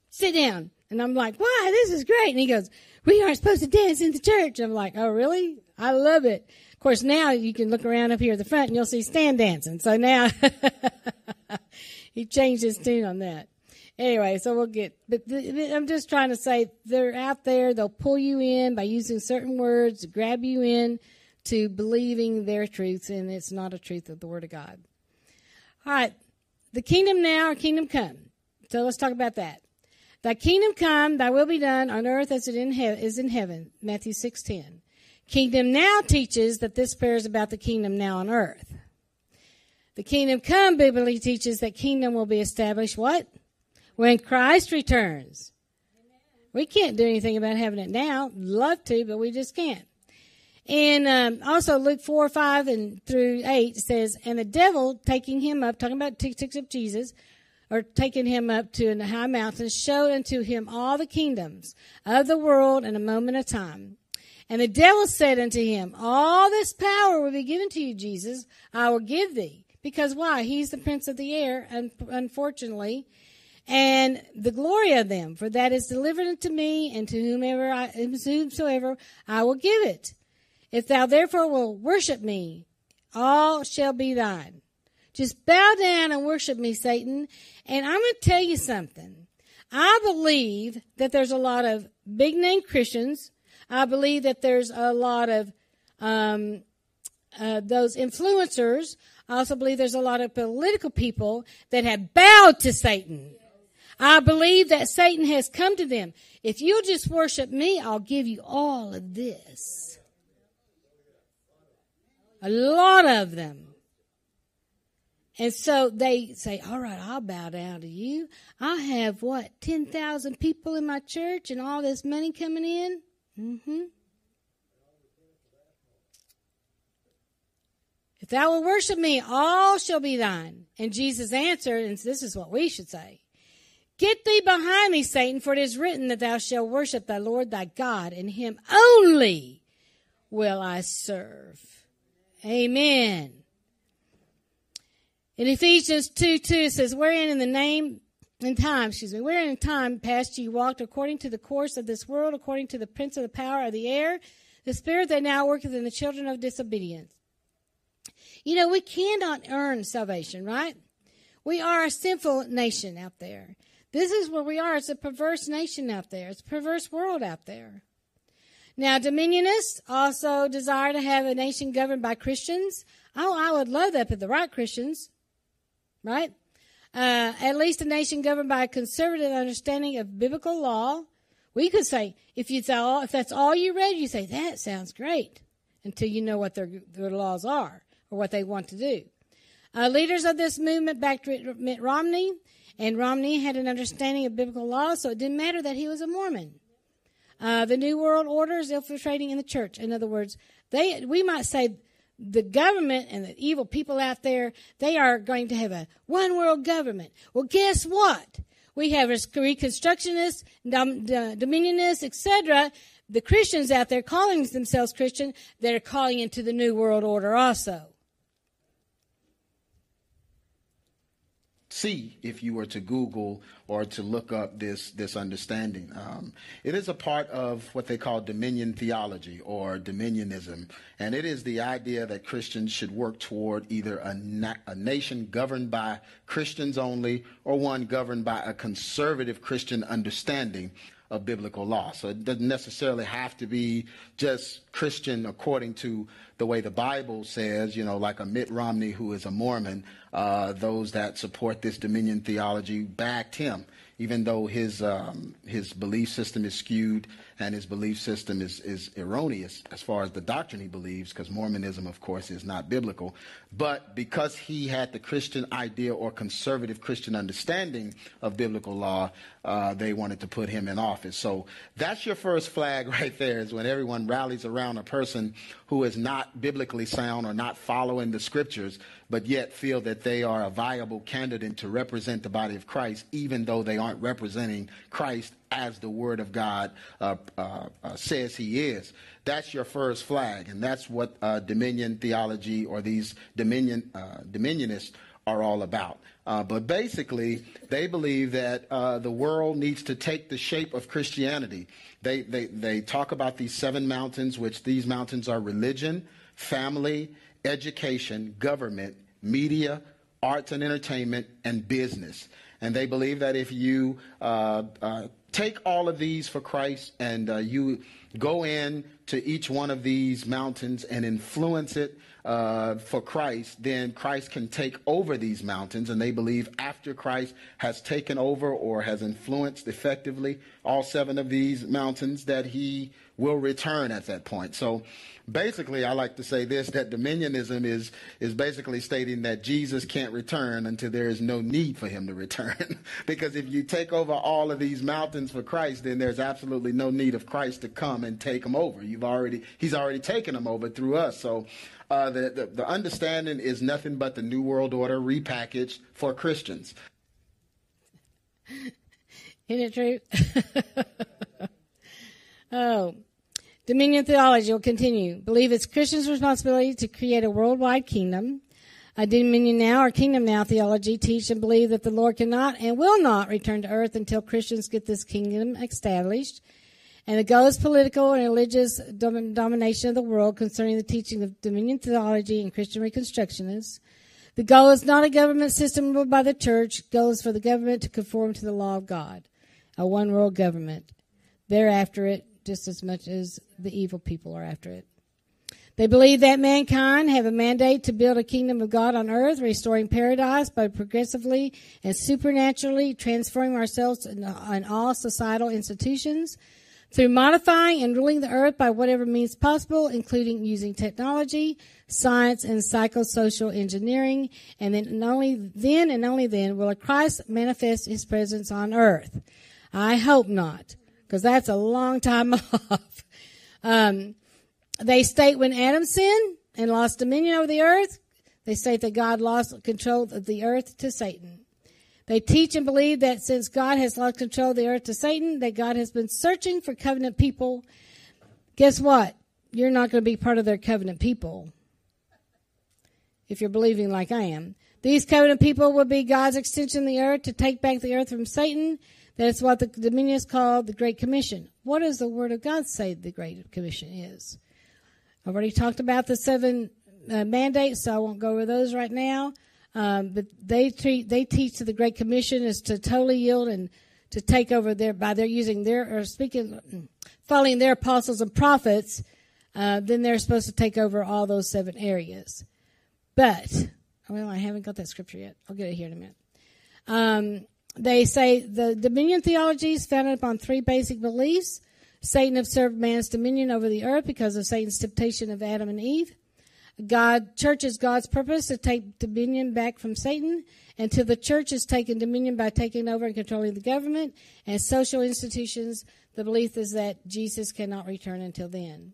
sit down. And I'm like, why? This is great. And he goes, we aren't supposed to dance in the church. I'm like, oh, really? I love it. Of course, now you can look around up here at the front and you'll see Stan dancing. So now he changed his tune on that anyway, so we'll get, but th- I'm just trying to say they're out there. They'll pull you in by using certain words to grab you in to believing their truths, and it's not a truth of the Word of God. All right, the kingdom now or kingdom come. So let's talk about that. Thy kingdom come, thy will be done on earth as it in he- is in heaven. Matthew 6.10. Kingdom now teaches that this prayer is about the kingdom now on earth. The kingdom come biblically teaches that kingdom will be established what? when Christ returns. We can't do anything about having it now. Love to, but we just can't. And um, also Luke 4, 5 and through 8 says, And the devil taking him up, talking about ticks of Jesus, or taking him up to a high mountain, showed unto him all the kingdoms of the world in a moment of time. And the devil said unto him, All this power will be given to you, Jesus. I will give thee. Because why? He's the prince of the air, and unfortunately, and the glory of them, for that is delivered unto me, and to whomever I, whomsoever I will give it. If thou therefore will worship me, all shall be thine. Just bow down and worship me, Satan. And I'm going to tell you something. I believe that there's a lot of big name Christians. I believe that there's a lot of um, uh, those influencers. I also believe there's a lot of political people that have bowed to Satan. I believe that Satan has come to them. If you'll just worship me, I'll give you all of this. A lot of them. And so they say, all right, I'll bow down to you. I have what, 10,000 people in my church and all this money coming in? Mm-hmm. If thou will worship me, all shall be thine. And Jesus answered, and this is what we should say. Get thee behind me, Satan, for it is written that thou shalt worship thy Lord thy God, and him only will I serve. Amen. In Ephesians 2 2 it says, Wherein in the name in time, excuse me, wherein in time past ye walked according to the course of this world, according to the prince of the power of the air, the spirit that now worketh in the children of disobedience. You know, we cannot earn salvation, right? We are a sinful nation out there. This is where we are. It's a perverse nation out there. It's a perverse world out there. Now, dominionists also desire to have a nation governed by Christians. Oh, I would love that, but the right Christians, right? uh, at least a nation governed by a conservative understanding of biblical law. We could say, if you if that's all you read, you say that sounds great until you know what their their laws are or what they want to do. Uh, leaders of this movement backed Mitt Romney, and Romney had an understanding of biblical law, so it didn't matter that he was a Mormon. Uh, the New World Order is infiltrating in the church. In other words, they we might say the government and the evil people out there, they are going to have a one world government. Well, guess what? We have Reconstructionists, dom, Dominionists, etc. The Christians out there calling themselves Christian, they're calling into the New World Order also. See if you were to Google or to look up this this understanding. Um, it is a part of what they call dominion theology or dominionism, and it is the idea that Christians should work toward either a, na- a nation governed by Christians only or one governed by a conservative Christian understanding of biblical law. So it doesn't necessarily have to be just Christian according to the way the Bible says, you know, like a Mitt Romney who is a Mormon, uh, those that support this dominion theology backed him even though his um, his belief system is skewed and his belief system is, is erroneous as far as the doctrine he believes, because Mormonism, of course, is not biblical. But because he had the Christian idea or conservative Christian understanding of biblical law, uh, they wanted to put him in office. So that's your first flag right there is when everyone rallies around a person who is not biblically sound or not following the scriptures, but yet feel that they are a viable candidate to represent the body of Christ, even though they aren't representing Christ as the Word of God uh, uh, uh, says He is. That's your first flag, and that's what uh, dominion theology or these dominion uh, dominionists are all about. Uh, but basically, they believe that the world needs to take the shape of Christianity. They, they, they talk about these seven mountains, which these mountains are religion, family, education, government, media, arts and entertainment, and business. And they believe that if you uh, uh, take all of these for Christ and uh, you go in to each one of these mountains and influence it uh, for Christ, then Christ can take over these mountains. And they believe after Christ has taken over or has influenced effectively all seven of these mountains, that he will return at that point. So basically, I like to say this that dominionism is, is basically stating that Jesus can't return until there is no need for him to return. because if you take over all of these mountains for Christ, then there's absolutely no need of Christ to come and take them over. You've already, he's already taken them over through us. So uh, the, the, the understanding is nothing but the New World Order repackaged for Christians. Isn't it true? oh. Dominion theology will continue. Believe it's Christians' responsibility to create a worldwide kingdom. A dominion now or kingdom now theology teach and believe that the Lord cannot and will not return to earth until Christians get this kingdom established. And the goal is political and religious dom- domination of the world concerning the teaching of dominion theology and Christian reconstructionists. The goal is not a government system ruled by the church. The goal is for the government to conform to the law of God, a one world government. They're it just as much as the evil people are after it. They believe that mankind have a mandate to build a kingdom of God on earth, restoring paradise by progressively and supernaturally transforming ourselves in, in all societal institutions through modifying and ruling the earth by whatever means possible, including using technology, science, and psychosocial engineering. And then only then and only then will Christ manifest his presence on earth. I hope not, because that's a long time off. Um, they state when Adam sinned and lost dominion over the earth, they state that God lost control of the earth to Satan. They teach and believe that since God has lost control of the earth to Satan, that God has been searching for covenant people. Guess what? You're not going to be part of their covenant people if you're believing like I am. These covenant people will be God's extension of the earth to take back the earth from Satan. That's what the dominion is called the Great Commission. What does the Word of God say the Great Commission is? I've already talked about the seven uh, mandates, so I won't go over those right now. Um, but they treat they teach that the Great Commission is to totally yield and to take over their by their using their or speaking following their apostles and prophets. Uh, then they're supposed to take over all those seven areas. But well, I haven't got that scripture yet. I'll get it here in a minute. Um, they say the dominion theology is founded upon three basic beliefs. Satan observed man's dominion over the earth because of Satan's temptation of Adam and Eve. God, church is God's purpose to take dominion back from Satan until the church has taken dominion by taking over and controlling the government and social institutions. The belief is that Jesus cannot return until then.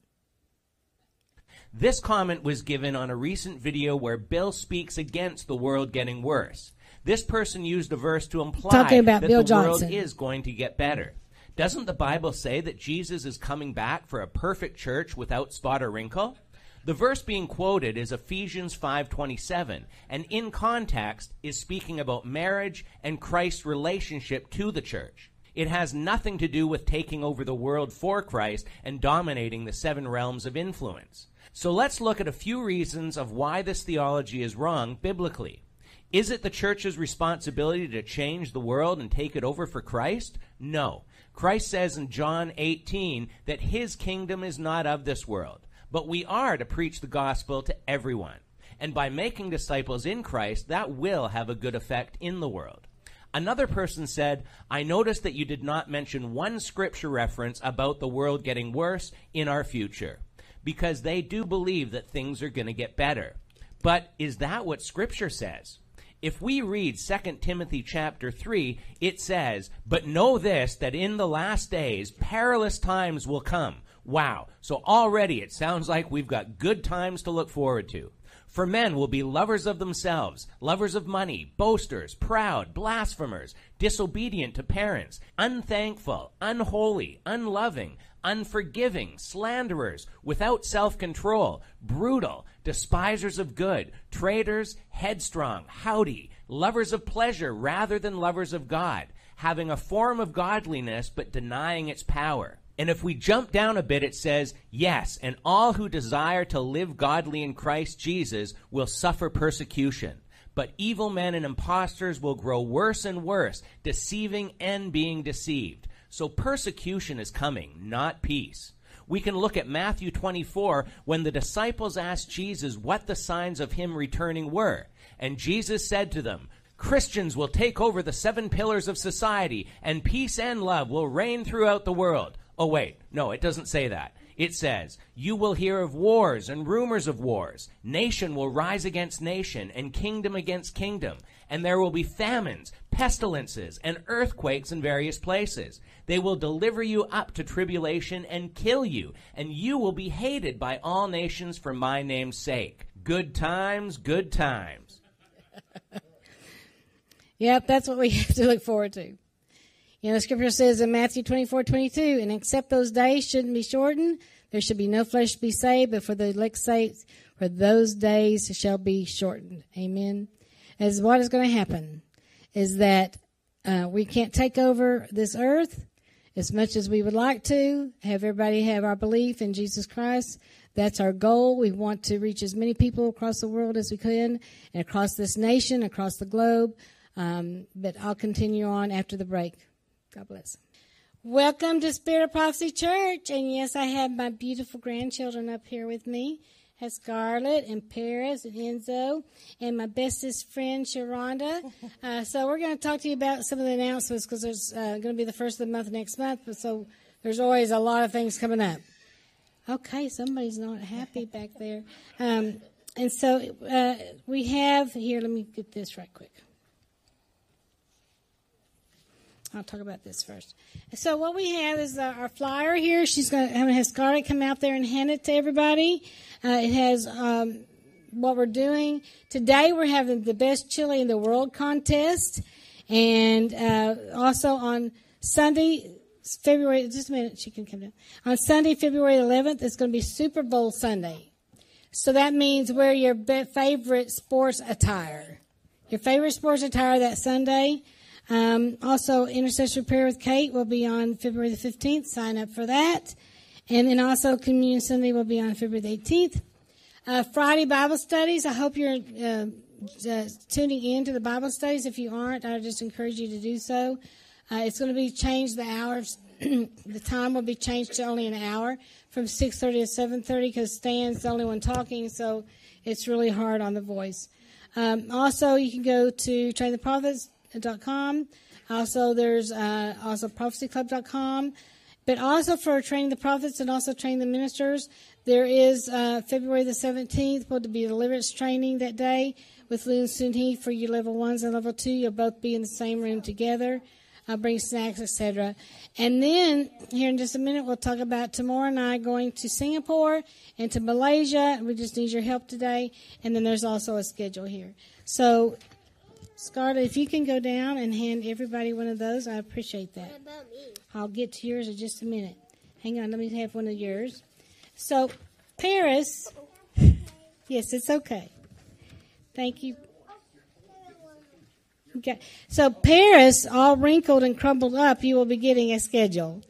This comment was given on a recent video where Bill speaks against the world getting worse. This person used a verse to imply Talking about that Bill the Johnson. world is going to get better. Doesn't the Bible say that Jesus is coming back for a perfect church without spot or wrinkle? The verse being quoted is Ephesians 5:27 and in context is speaking about marriage and Christ's relationship to the church. It has nothing to do with taking over the world for Christ and dominating the seven realms of influence. So let's look at a few reasons of why this theology is wrong biblically. Is it the church's responsibility to change the world and take it over for Christ? No. Christ says in John 18 that his kingdom is not of this world, but we are to preach the gospel to everyone. And by making disciples in Christ, that will have a good effect in the world. Another person said, I noticed that you did not mention one scripture reference about the world getting worse in our future, because they do believe that things are going to get better. But is that what scripture says? If we read 2 Timothy chapter 3, it says, But know this, that in the last days perilous times will come. Wow. So already it sounds like we've got good times to look forward to. For men will be lovers of themselves, lovers of money, boasters, proud, blasphemers, disobedient to parents, unthankful, unholy, unloving, unforgiving, slanderers, without self control, brutal, despisers of good, traitors, headstrong, haughty, lovers of pleasure rather than lovers of God, having a form of godliness but denying its power. And if we jump down a bit, it says, Yes, and all who desire to live godly in Christ Jesus will suffer persecution. But evil men and impostors will grow worse and worse, deceiving and being deceived. So persecution is coming, not peace. We can look at Matthew 24 when the disciples asked Jesus what the signs of him returning were. And Jesus said to them, Christians will take over the seven pillars of society, and peace and love will reign throughout the world. Oh, wait, no, it doesn't say that. It says, You will hear of wars and rumors of wars. Nation will rise against nation, and kingdom against kingdom. And there will be famines, pestilences, and earthquakes in various places. They will deliver you up to tribulation and kill you, and you will be hated by all nations for my name's sake. Good times, good times. Yep, that's what we have to look forward to. You know, scripture says in Matthew 24, 22, and except those days shouldn't be shortened, there should be no flesh to be saved, but for the elect's sake, for those days shall be shortened. Amen. As what is going to happen is that uh, we can't take over this earth as much as we would like to, have everybody have our belief in Jesus Christ. That's our goal. We want to reach as many people across the world as we can and across this nation, across the globe. Um, but I'll continue on after the break. God bless. Welcome to Spirit of Prophecy Church. And yes, I have my beautiful grandchildren up here with me. Has Scarlett and Paris and Enzo and my bestest friend Sharonda. Uh, so we're going to talk to you about some of the announcements because there's uh, going to be the first of the month next month. But so there's always a lot of things coming up. Okay, somebody's not happy back there. Um, and so uh, we have here. Let me get this right quick. I'll talk about this first. So what we have is uh, our flyer here. She's going to have Scarlett come out there and hand it to everybody. Uh, it has um, what we're doing today. We're having the best chili in the world contest, and uh, also on Sunday, February. Just a minute, she can come down. On Sunday, February 11th, it's going to be Super Bowl Sunday. So that means wear your favorite sports attire. Your favorite sports attire that Sunday. Um, also, Intercessory Prayer with Kate will be on February the 15th. Sign up for that. And then also Communion Sunday will be on February the 18th. Uh, Friday Bible studies. I hope you're uh, uh, tuning in to the Bible studies. If you aren't, I just encourage you to do so. Uh, it's going to be changed. The hours, the time will be changed to only an hour from 6:30 to 7:30 because Stan's the only one talking, so it's really hard on the voice. Um, also, you can go to Train the Prophets com. Also, there's uh, also prophecyclub.com. But also for training the prophets and also training the ministers, there is uh, February the 17th will be deliverance training that day with Lou and Sunhee for your level ones and level two. You'll both be in the same room together. I'll bring snacks, etc. And then here in just a minute, we'll talk about tomorrow night going to Singapore and to Malaysia. We just need your help today. And then there's also a schedule here. So, Scarlett, if you can go down and hand everybody one of those, I appreciate that. What about me? I'll get to yours in just a minute. Hang on, let me have one of yours. So, Paris, yes, it's okay. Thank you. Okay. So, Paris, all wrinkled and crumpled up, you will be getting a schedule.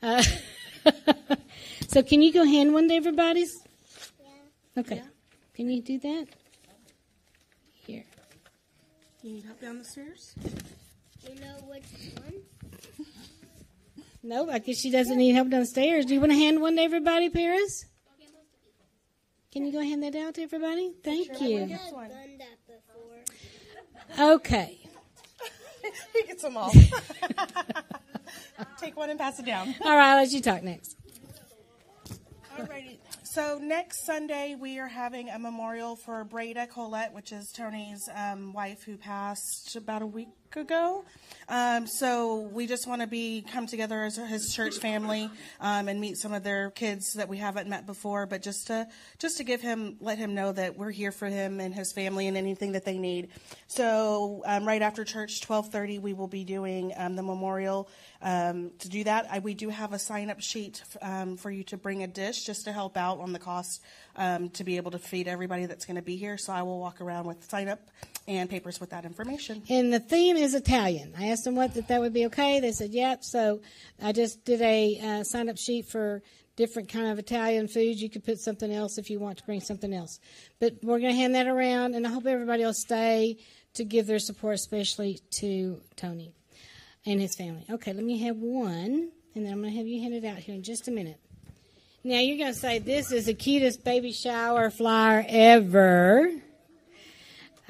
Uh, so, can you go hand one to everybody's? Yeah. Okay. Can you do that? Here. You need help down the stairs? You know which one? No, I guess she doesn't need help downstairs. Do you want to hand one to everybody, Paris? Can you go hand that out to everybody? Thank you. I've done that before. Okay. he gets them all. Take one and pass it down. All right, I'll let you talk next. Alrighty. So next Sunday we are having a memorial for Breda Colette, which is Tony's um, wife who passed about a week ago. Um, so we just want to be come together as his church family um, and meet some of their kids that we haven't met before, but just to just to give him let him know that we're here for him and his family and anything that they need. So um, right after church, twelve thirty, we will be doing um, the memorial. Um, to do that, I, we do have a sign up sheet um, for you to bring a dish just to help out on the cost to be able to feed everybody that's going to be here. So I will walk around with sign up and papers with that information. And the theme is Italian. I asked them what that that would be okay. They said yep. So I just did a uh, sign up sheet for different kind of Italian foods. You could put something else if you want to bring something else. But we're going to hand that around, and I hope everybody will stay to give their support, especially to Tony and his family. Okay, let me have one, and then I'm going to have you hand it out here in just a minute. Now you're going to say this is the cutest baby shower flyer ever.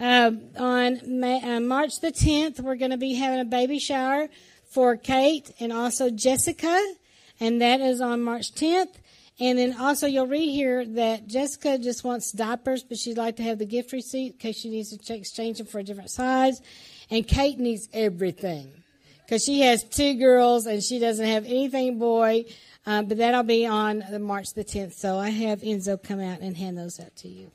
Uh, on May, uh, March the 10th, we're going to be having a baby shower for Kate and also Jessica, and that is on March 10th. And then also you'll read here that Jessica just wants diapers, but she'd like to have the gift receipt in case she needs to ch- exchange them for a different size. And Kate needs everything because she has two girls and she doesn't have anything boy. Um, but that'll be on the March the 10th. So I have Enzo come out and hand those out to you.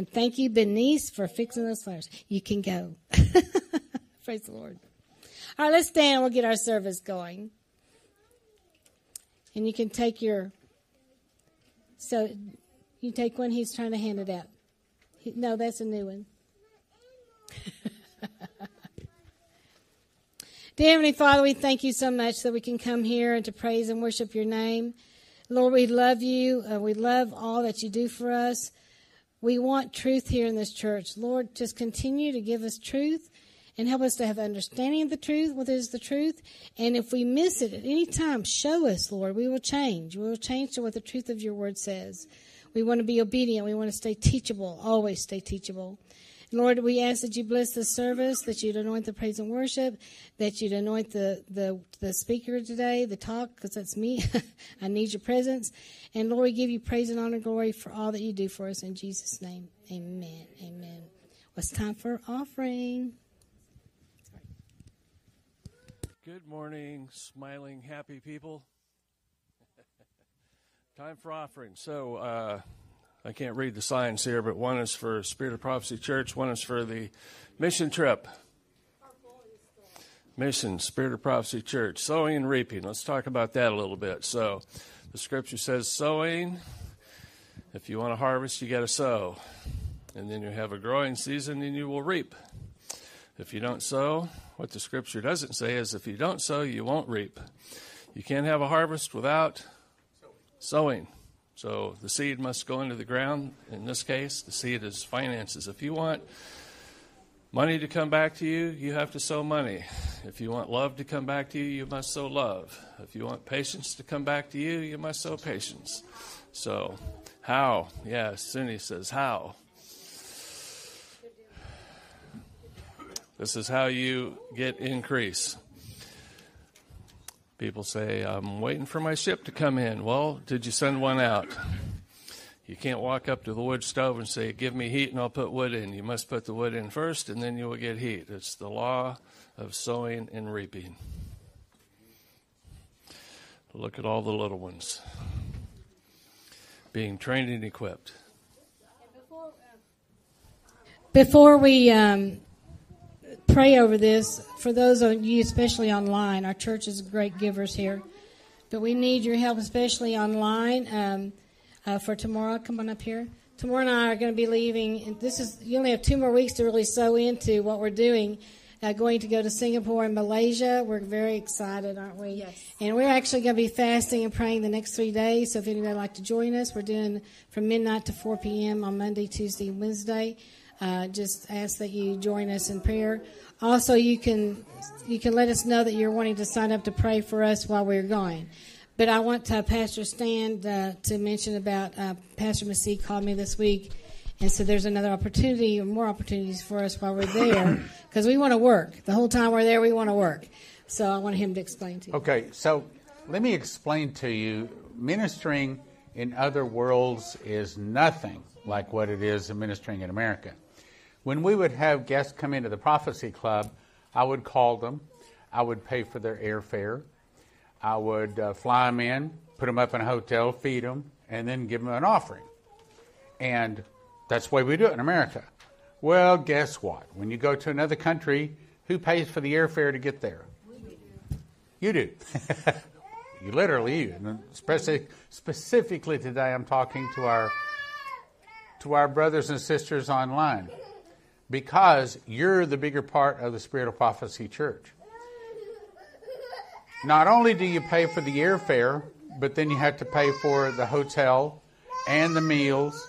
And thank you, Benice, for fixing those flowers. You can go. Praise the Lord. All right, let's stand. We'll get our service going. And you can take your. So you take one. He's trying to hand it out. He, no, that's a new one. Dear Heavenly Father, we thank you so much that we can come here and to praise and worship your name. Lord, we love you. Uh, we love all that you do for us. We want truth here in this church. Lord, just continue to give us truth and help us to have understanding of the truth, what is the truth. And if we miss it at any time, show us, Lord. We will change. We will change to what the truth of your word says. We want to be obedient. We want to stay teachable, always stay teachable. Lord, we ask that you bless the service, that you'd anoint the praise and worship, that you'd anoint the, the, the speaker today, the talk, because that's me. I need your presence. And Lord, we give you praise and honor, and glory for all that you do for us in Jesus' name. Amen. Amen. Well, time for offering. Good morning, smiling, happy people. Time for offering. So, uh, I can't read the signs here, but one is for Spirit of Prophecy Church, one is for the mission trip. Mission, Spirit of Prophecy Church, sowing and reaping. Let's talk about that a little bit. So, the scripture says sowing. If you want to harvest, you got to sow. And then you have a growing season and you will reap. If you don't sow, what the scripture doesn't say is if you don't sow, you won't reap. You can't have a harvest without sowing. So the seed must go into the ground. In this case, the seed is finances. If you want money to come back to you, you have to sow money. If you want love to come back to you, you must sow love. If you want patience to come back to you, you must sow patience. So, how? Yeah, Sunni says, how? This is how you get increase. People say, I'm waiting for my ship to come in. Well, did you send one out? You can't walk up to the wood stove and say, Give me heat and I'll put wood in. You must put the wood in first and then you will get heat. It's the law of sowing and reaping. Look at all the little ones being trained and equipped. Before we um, pray over this, for those of you, especially online, our church is great givers here, but we need your help, especially online. Um, uh, for tomorrow, come on up here. Tomorrow and I are going to be leaving. This is you only have two more weeks to really sow into what we're doing. Uh, going to go to Singapore and Malaysia. We're very excited, aren't we? Yes. And we're actually going to be fasting and praying the next three days. So if anybody would like to join us, we're doing from midnight to 4 p.m. on Monday, Tuesday, and Wednesday. Uh, just ask that you join us in prayer. Also, you can you can let us know that you're wanting to sign up to pray for us while we're going. But I want uh, Pastor Stan uh, to mention about uh, Pastor Massey called me this week and said there's another opportunity or more opportunities for us while we're there because we want to work. The whole time we're there, we want to work. So I want him to explain to you. Okay, so let me explain to you ministering in other worlds is nothing like what it is in ministering in America. When we would have guests come into the Prophecy Club, I would call them, I would pay for their airfare, I would uh, fly them in, put them up in a hotel, feed them, and then give them an offering. And that's the way we do it in America. Well, guess what? When you go to another country, who pays for the airfare to get there? You do. you literally you. And especially, specifically today, I'm talking to our to our brothers and sisters online because you're the bigger part of the Spirit of Prophecy Church. Not only do you pay for the airfare, but then you have to pay for the hotel and the meals,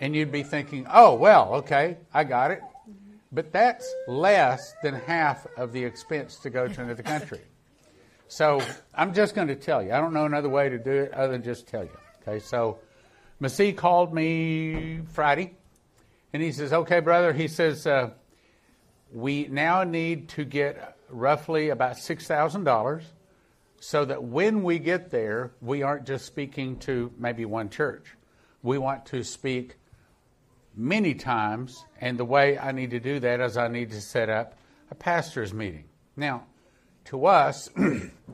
and you'd be thinking, oh, well, okay, I got it. But that's less than half of the expense to go to another country. So I'm just going to tell you. I don't know another way to do it other than just tell you. Okay, so Massey called me Friday, and he says, okay, brother, he says, uh, we now need to get roughly about $6,000 so that when we get there, we aren't just speaking to maybe one church. We want to speak many times, and the way I need to do that is I need to set up a pastor's meeting. Now, to us,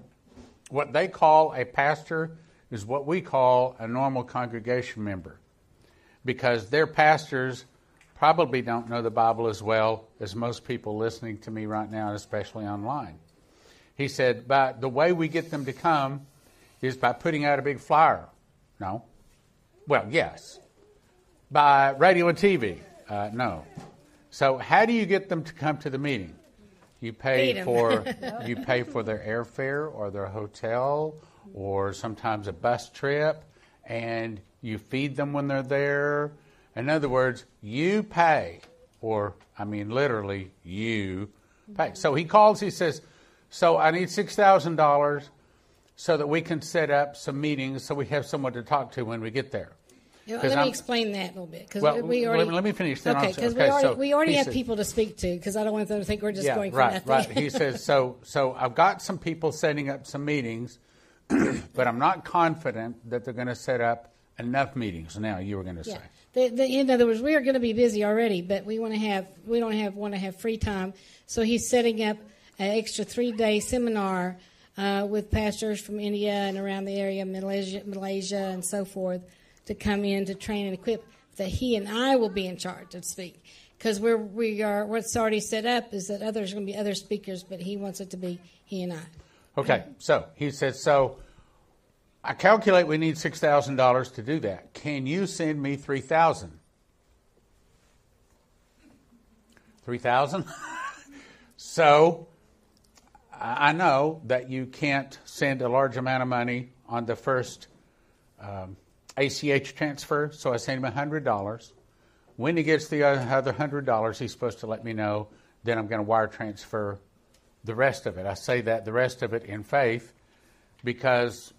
what they call a pastor is what we call a normal congregation member because their pastors probably don't know the Bible as well as most people listening to me right now, especially online. He said, but the way we get them to come is by putting out a big flyer. No. Well, yes. By radio and TV. Uh, no. So how do you get them to come to the meeting? You pay for you pay for their airfare or their hotel or sometimes a bus trip and you feed them when they're there. In other words, you pay or I mean literally you pay. So he calls, he says, So I need six thousand dollars so that we can set up some meetings so we have someone to talk to when we get there. Let me I'm, explain that a little bit because well, we already. Let me finish. okay, because okay, we already, so we already have says, people to speak to because I don't want them to think we're just yeah, going for right, nothing. Right, He says so. So I've got some people setting up some meetings, but I'm not confident that they're going to set up enough meetings. Now you were going to yeah. say. The, the, in other words, we are going to be busy already, but we want to have we don't have want to have free time. So he's setting up an extra three day seminar uh, with pastors from India and around the area, Malaysia, Malaysia, and so forth to come in to train and equip that he and I will be in charge to speak. Because we're, we are, what's already set up is that others are going to be other speakers, but he wants it to be he and I. Okay, so he says, so I calculate we need $6,000 to do that. Can you send me 3000 3000 So I know that you can't send a large amount of money on the first um, ACH transfer, so I send him $100. When he gets the other $100, he's supposed to let me know. Then I'm going to wire transfer the rest of it. I say that the rest of it in faith because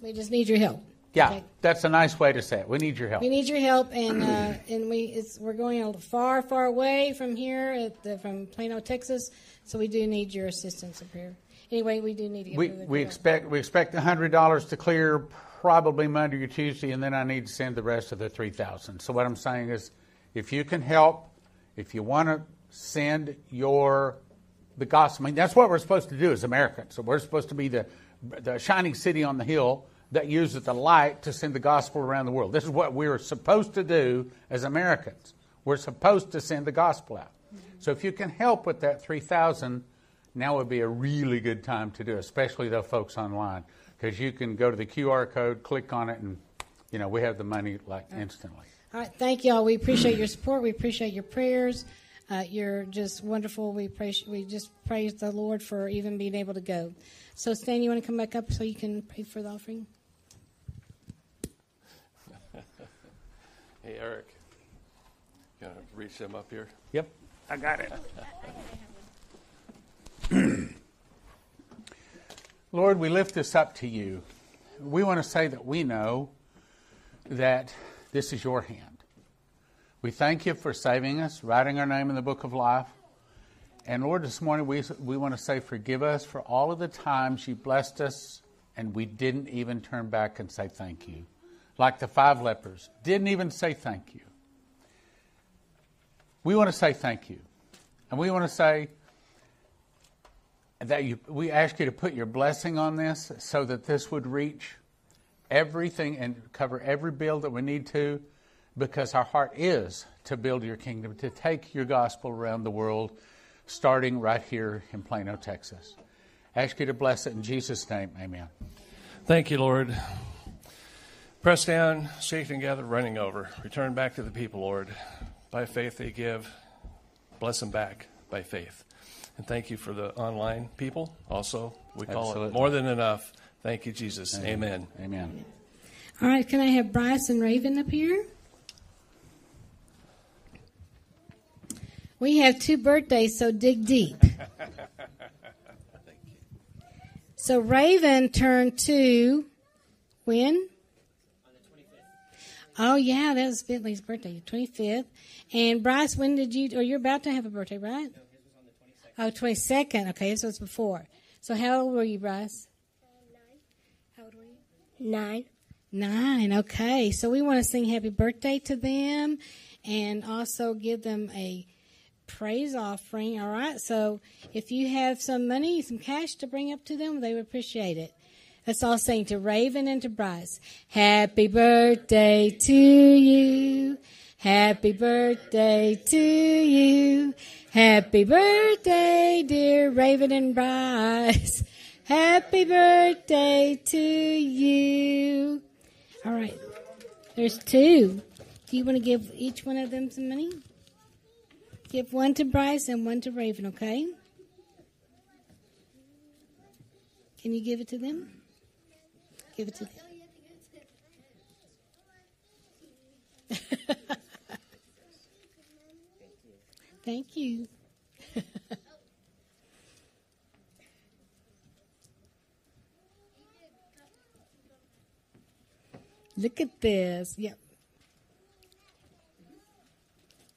we just need your help. Yeah, Okay. that's a nice way to say it. We need your help. We need your help, and uh, and we it's, we're going a far, far away from here, at the, from Plano, Texas. So we do need your assistance up here. Anyway, we do need to get We, rid of the we expect we expect hundred dollars to clear probably Monday or Tuesday, and then I need to send the rest of the three thousand. So what I'm saying is, if you can help, if you want to send your the gospel, I mean that's what we're supposed to do as Americans. So we're supposed to be the the shining city on the hill that uses the light to send the gospel around the world. This is what we're supposed to do as Americans. We're supposed to send the gospel out. So if you can help with that three thousand now would be a really good time to do, it, especially the folks online, because you can go to the QR code, click on it, and you know we have the money like instantly. All right, thank y'all. We appreciate your support. We appreciate your prayers. Uh, you're just wonderful. We praise, we just praise the Lord for even being able to go. So, Stan, you want to come back up so you can pray for the offering? Hey, Eric. You want to reach them up here? Yep, I got it. Lord, we lift this up to you. We want to say that we know that this is your hand. We thank you for saving us, writing our name in the book of life. And Lord, this morning we, we want to say, forgive us for all of the times you blessed us and we didn't even turn back and say thank you. Like the five lepers, didn't even say thank you. We want to say thank you. And we want to say that you, we ask you to put your blessing on this so that this would reach everything and cover every bill that we need to because our heart is to build your kingdom, to take your gospel around the world, starting right here in Plano, Texas. Ask you to bless it in Jesus' name. Amen. Thank you, Lord. Press down, shaken together, running over. Return back to the people, Lord. By faith they give. Bless them back by faith. And thank you for the online people also. We call Absolutely. it more than enough. Thank you, Jesus. Amen. Amen. All right, can I have Bryce and Raven up here? We have two birthdays, so dig deep. So Raven turned two when? Oh yeah, that was Bentley's birthday, twenty fifth. And Bryce, when did you? Or you're about to have a birthday, right? Oh, 22nd. Okay, so was before. So how old were you, Bryce? Nine. How old were you? Nine. Nine. Okay. So we want to sing happy birthday to them and also give them a praise offering. All right. So if you have some money, some cash to bring up to them, they would appreciate it. Let's all sing to Raven and to Bryce. Happy birthday to you. Happy birthday to you. Happy birthday, dear Raven and Bryce. Happy birthday to you. All right. There's two. Do you want to give each one of them some money? Give one to Bryce and one to Raven, okay? Can you give it to them? Give it to them. Thank you. Look at this. Yep.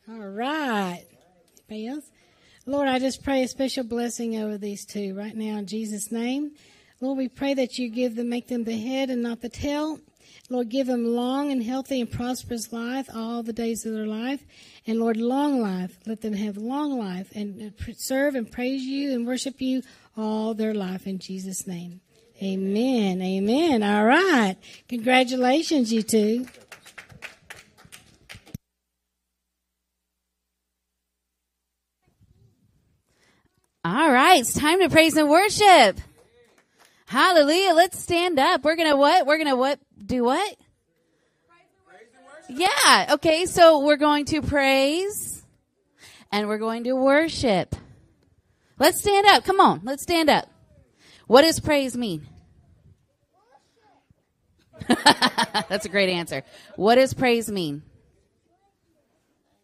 All right. Anybody else? Lord, I just pray a special blessing over these two right now in Jesus' name. Lord, we pray that you give them, make them the head and not the tail. Lord, give them long and healthy and prosperous life all the days of their life. And Lord, long life. Let them have long life and uh, serve and praise you and worship you all their life in Jesus' name. Amen. Amen. All right. Congratulations, you two. All right, it's time to praise and worship. Hallelujah. Let's stand up. We're going to what? We're going to what? Do what? Yeah. Okay. So we're going to praise and we're going to worship. Let's stand up. Come on. Let's stand up. What does praise mean? That's a great answer. What does praise mean?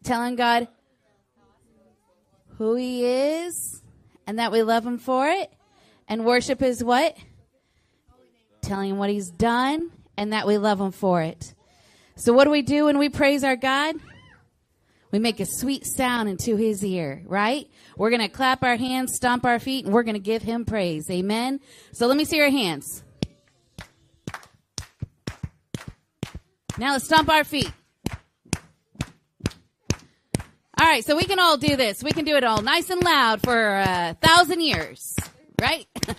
Telling God who he is and that we love him for it. And worship is what? Telling him what he's done and that we love Him for it. So, what do we do when we praise our God? We make a sweet sound into His ear, right? We're going to clap our hands, stomp our feet, and we're going to give Him praise. Amen. So, let me see your hands. Now, let's stomp our feet. All right, so we can all do this. We can do it all nice and loud for a thousand years, right?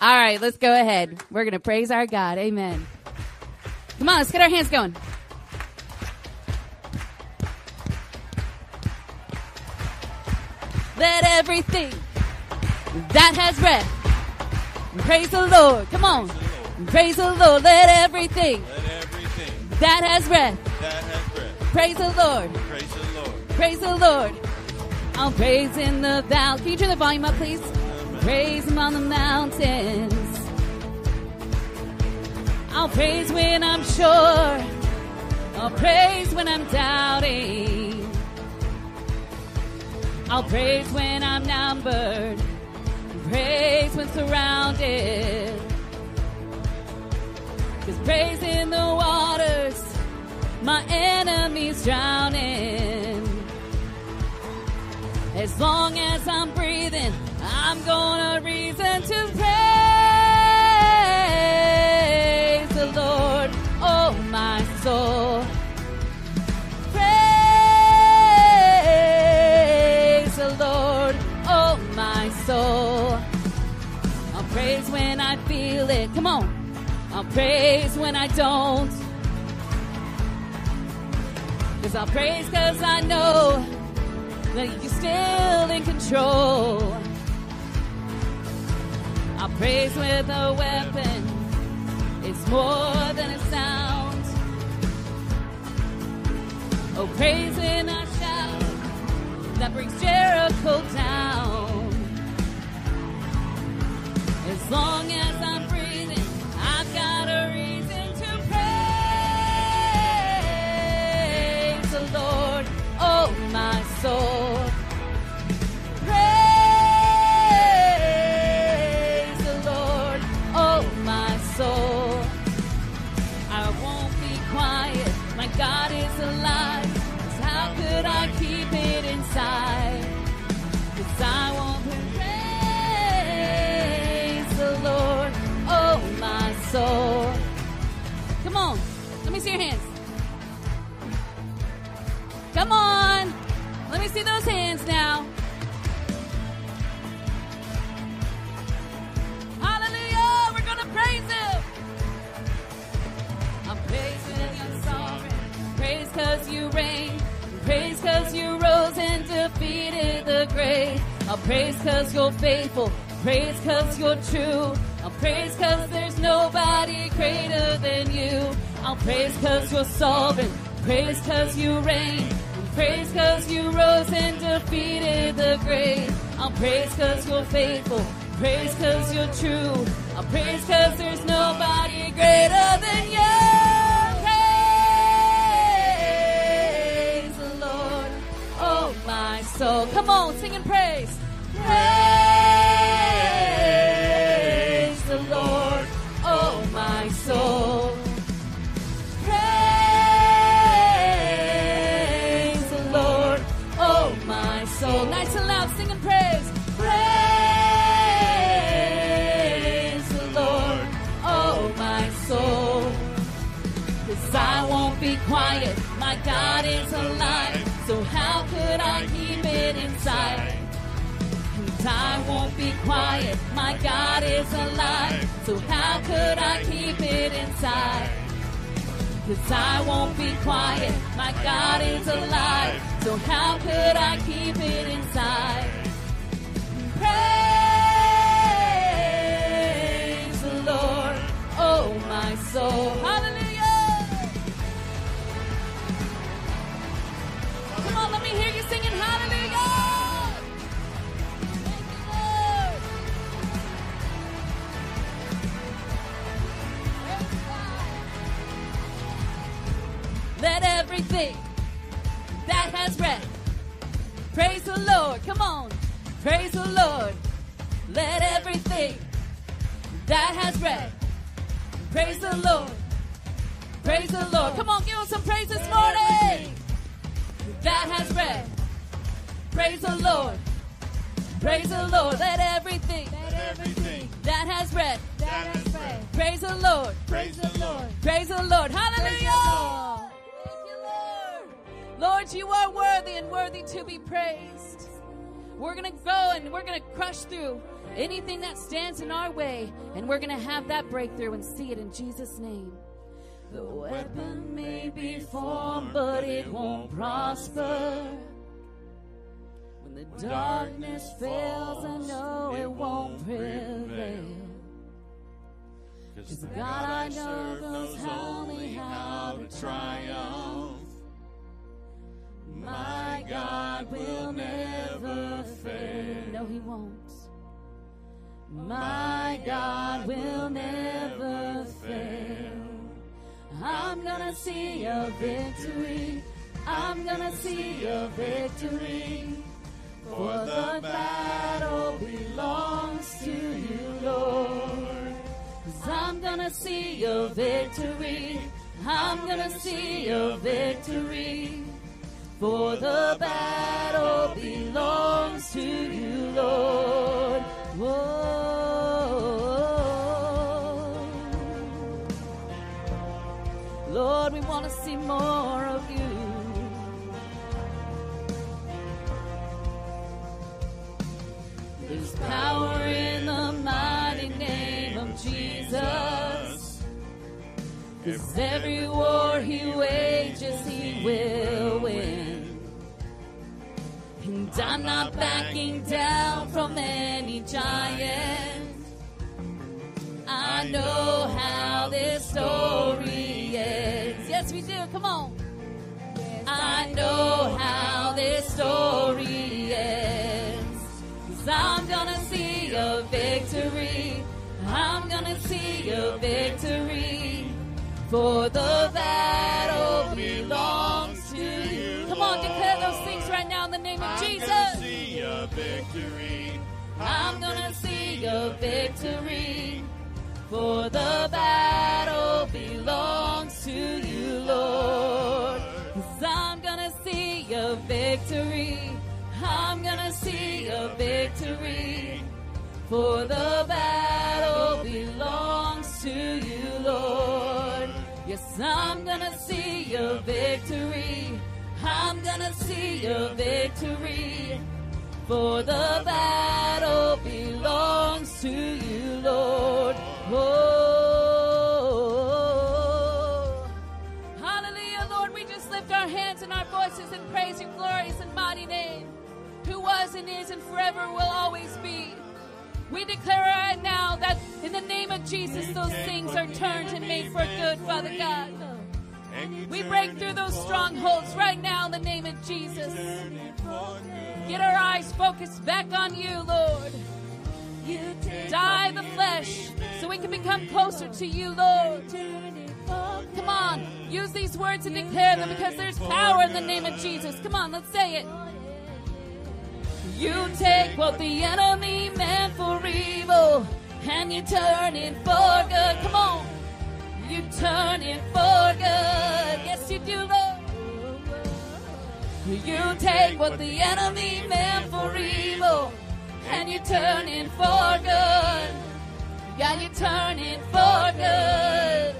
all right, let's go ahead. We're going to praise our God. Amen. Come on, let's get our hands going. Let everything that has breath praise the Lord. Come on. Praise the Lord. Let everything, that has breath praise the Lord. Praise the Lord. I'll praise in the valley. Can you turn the volume up, please? Praise him on the mountains. I'll praise when I'm sure. I'll praise when I'm doubting. I'll praise when I'm numbered. Praise when surrounded. Cause praise in the waters, my enemies drowning. As long as I'm breathing, I'm gonna reason to praise the Lord, oh my soul. Praise the Lord, oh my soul. I'll praise when I feel it. Come on. I'll praise when I don't. Cause I'll praise cause I know that you're still in control. I'll praise with a weapon. It's more than a sound. Oh, praise in I shout that brings Jericho down. As long as I'm breathing, I've got a reason to praise the Lord, my soul. Praise the Lord, oh my soul. I won't be quiet, my God is alive. how could I keep it I won't praise the Lord, oh my soul. Come on, let me see your hands. Come on, see those hands now. Hallelujah, we're gonna praise Him. I'm praising you, sovereign. Praise cause you reign. Praise cause you rose and defeated the grave. I'll praise cause you're faithful. Praise cause you're true. I'll praise cause there's nobody greater than you. I'll praise cause you're sovereign. Praise cause you reign. Praise cause you rose and defeated the grave. I'll praise cause you're faithful. Praise cause you're true. I'll praise cause there's nobody greater than you. Praise the Lord, oh my soul. Come on, sing and praise. Praise the Lord, oh my soul. It inside? And I won't be quiet, my God is alive. So how could I keep it inside? Cause I won't be quiet, my God is alive. So how could I keep it inside? Praise the Lord, oh my soul. Hallelujah. Everything that has breath praise the Lord. Come on, praise the Lord. Let everything that has breath Praise the Lord. Praise the Lord. Come on, give us some praise this morning. That has bread. Praise the Lord. Praise the Lord. Let everything, Let everything that has bread. that has bread Praise the Lord. praise the Lord. Praise the Lord. Hallelujah. Lord, you are worthy and worthy to be praised. We're going to go and we're going to crush through anything that stands in our way, and we're going to have that breakthrough and see it in Jesus' name. The weapon may be formed, but it won't prosper. When the darkness fails, I know it won't prevail. Cause the God I know knows only how to triumph. My God will never fail. No, He won't. My God will never fail. I'm gonna see a victory. I'm gonna see a victory. For the battle belongs to you, Lord. Cause I'm gonna see a victory. I'm gonna see a victory. For the battle belongs to you, Lord. Whoa. Lord, we want to see more of you. There's power in the mighty name of Jesus. Cause every war he wages, he will. I'm not backing down from any giant. I know how this story ends. Yes, we do. Come on. I know how this story ends. Cause I'm gonna see a victory. I'm gonna see a victory. For the battle victory. I'm gonna see a victory. For the battle belongs to you, Lord. Cause I'm gonna see a victory. I'm gonna see a victory. For the battle belongs to you, Lord. Yes, I'm gonna see a victory. I'm gonna see a victory. For the battle belongs to you, Lord. Oh, hallelujah, Lord. We just lift our hands and our voices and praise your glorious and mighty name, who was and is and forever will always be. We declare right now that in the name of Jesus, those things are turned and made for good, Father God. We break through those strongholds right now in the name of Jesus. Get our eyes focused back on you, Lord. Die the flesh so we can become closer to you, Lord. Come on, use these words and declare them because there's power in the name of Jesus. Come on, let's say it. You take what the enemy meant for evil and you turn it for good. Come on. You turn it for good. Yes, you do, Lord. You take what the enemy meant for evil and you turn it for good. Yeah, you turn it for good.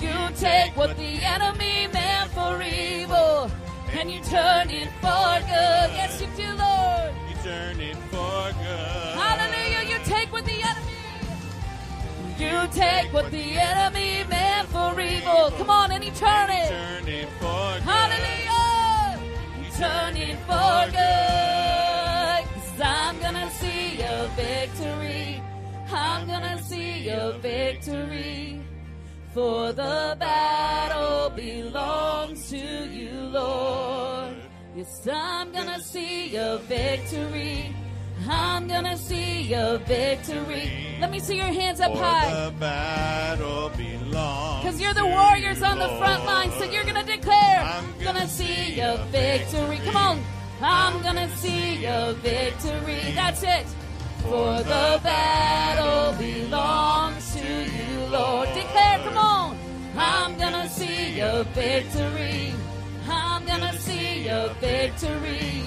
You take what the enemy meant for evil and you turn it for good. Yes, you do, Lord. You turn it for good. Hallelujah. You take what the enemy. You take what the enemy meant for evil. Come on, and you turn it. Turn it for good. Hallelujah. You turn it for good. Cause I'm gonna see a victory. I'm gonna see a victory. For the battle belongs to you, Lord. Yes, I'm gonna see a victory. I'm gonna see a victory. Let me see your hands up high. the battle belongs Because you're the warriors on the front line, so you're gonna declare, I'm gonna see a victory. Come on. I'm gonna see a victory. That's it. For the battle belongs to you, Lord. Declare, come on. I'm gonna see your victory. I'm gonna see your victory.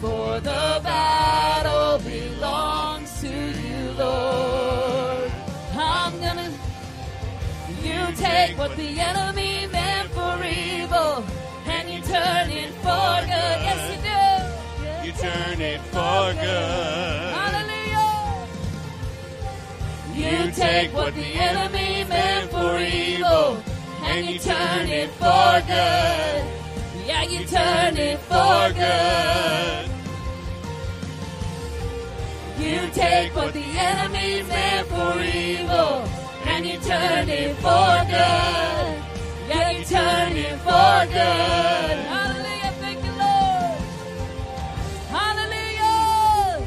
For the battle belongs to you, Lord. I'm gonna. You take what the enemy meant for evil and you turn it for good. Yes, you do. You turn it for good. Hallelujah. You take what the enemy meant for evil and you turn it for good. You turn it for good. You take what the enemy meant for evil and you turn it for good. Yeah, you turn it for good. Hallelujah. You. Hallelujah.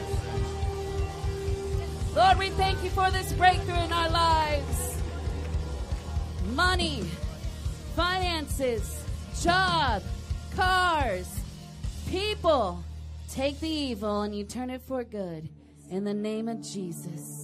Lord, we thank you for this breakthrough in our lives. Money, finances, job, cars, people. Take the evil and you turn it for good. In the name of Jesus.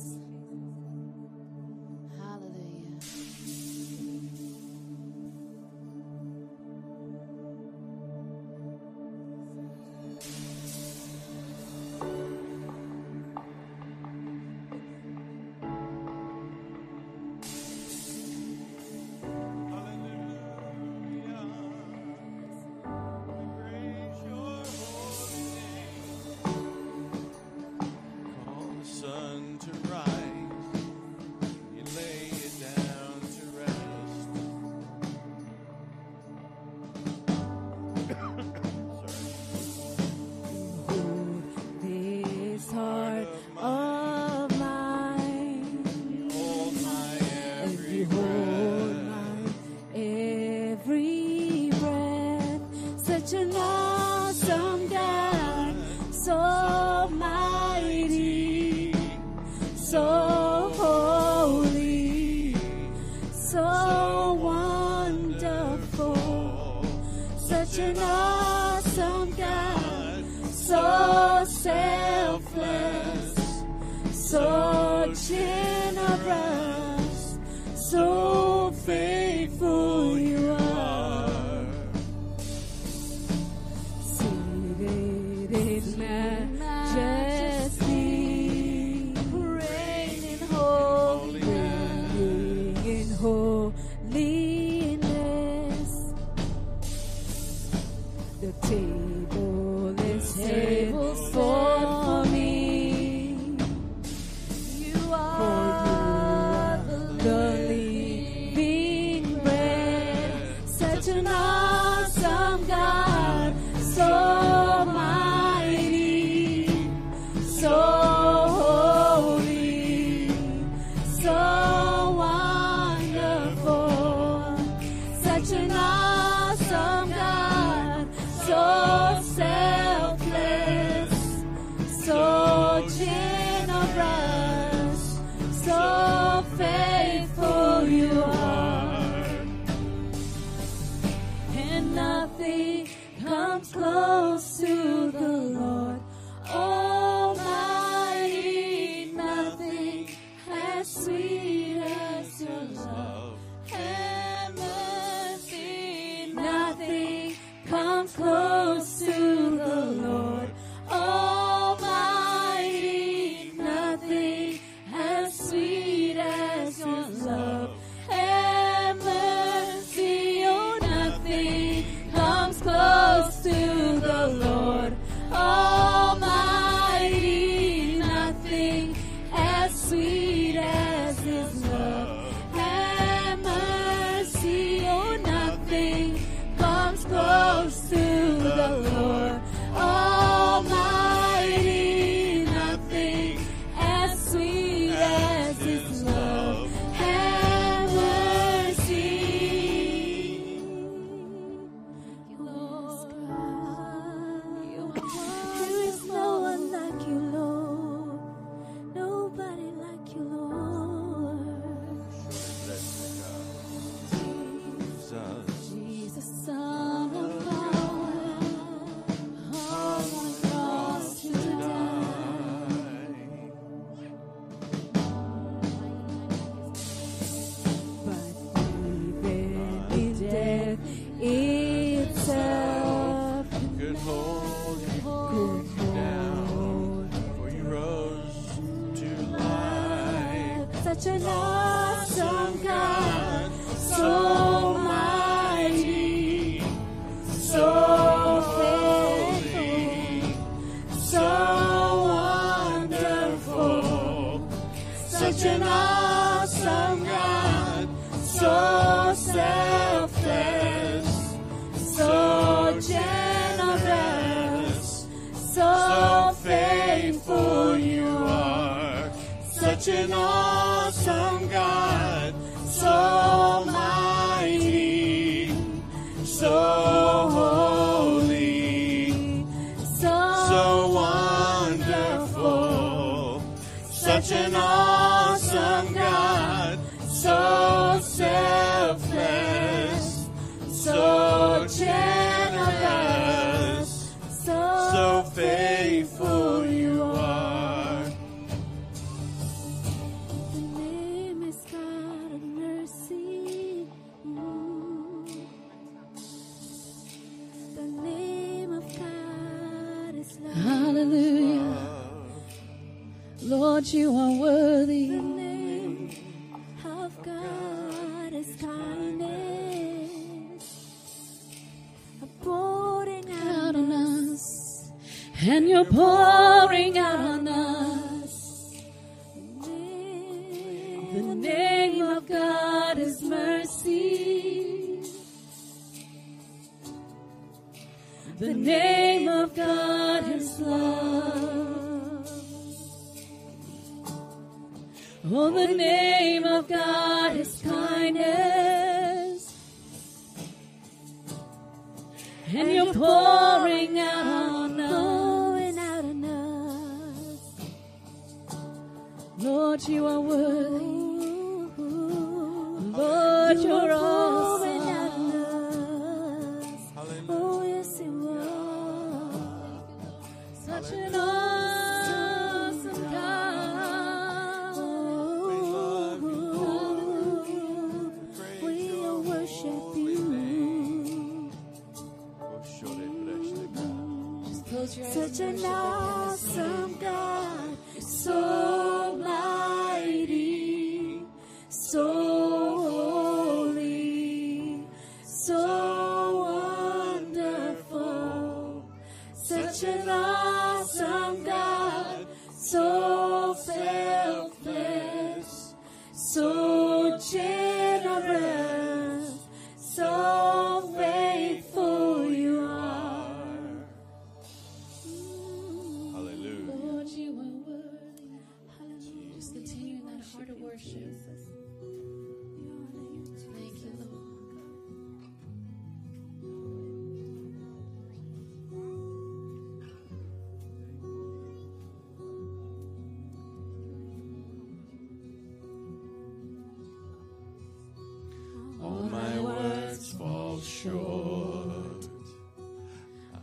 All my words fall short.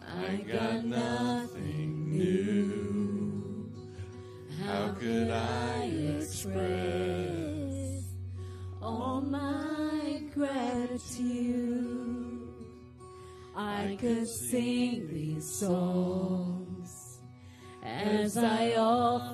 I got nothing new. How could I express all my gratitude? I could sing these songs as I often.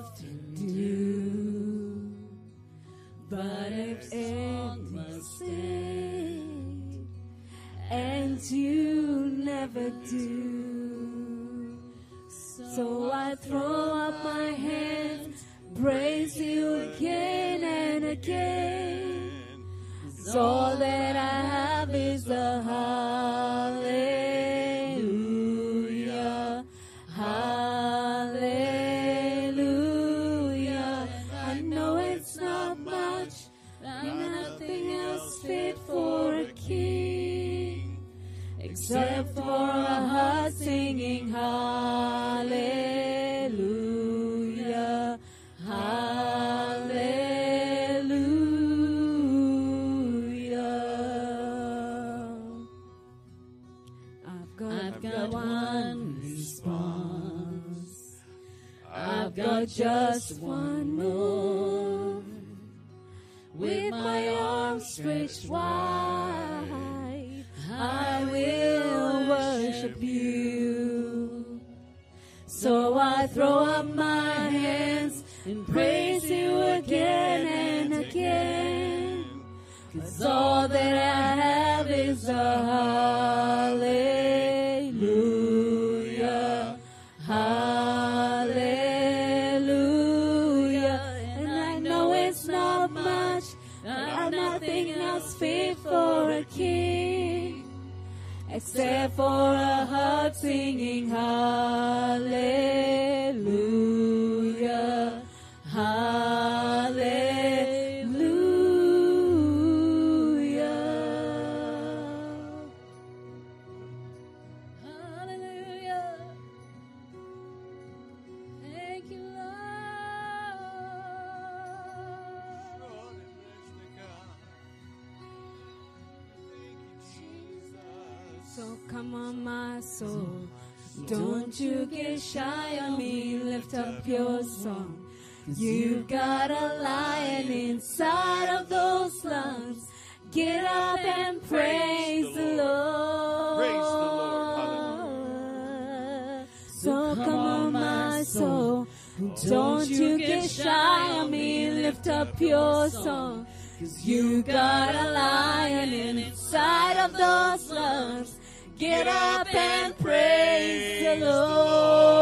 a pure song. Cause you got a lion inside of those lungs. Get up and praise the Lord.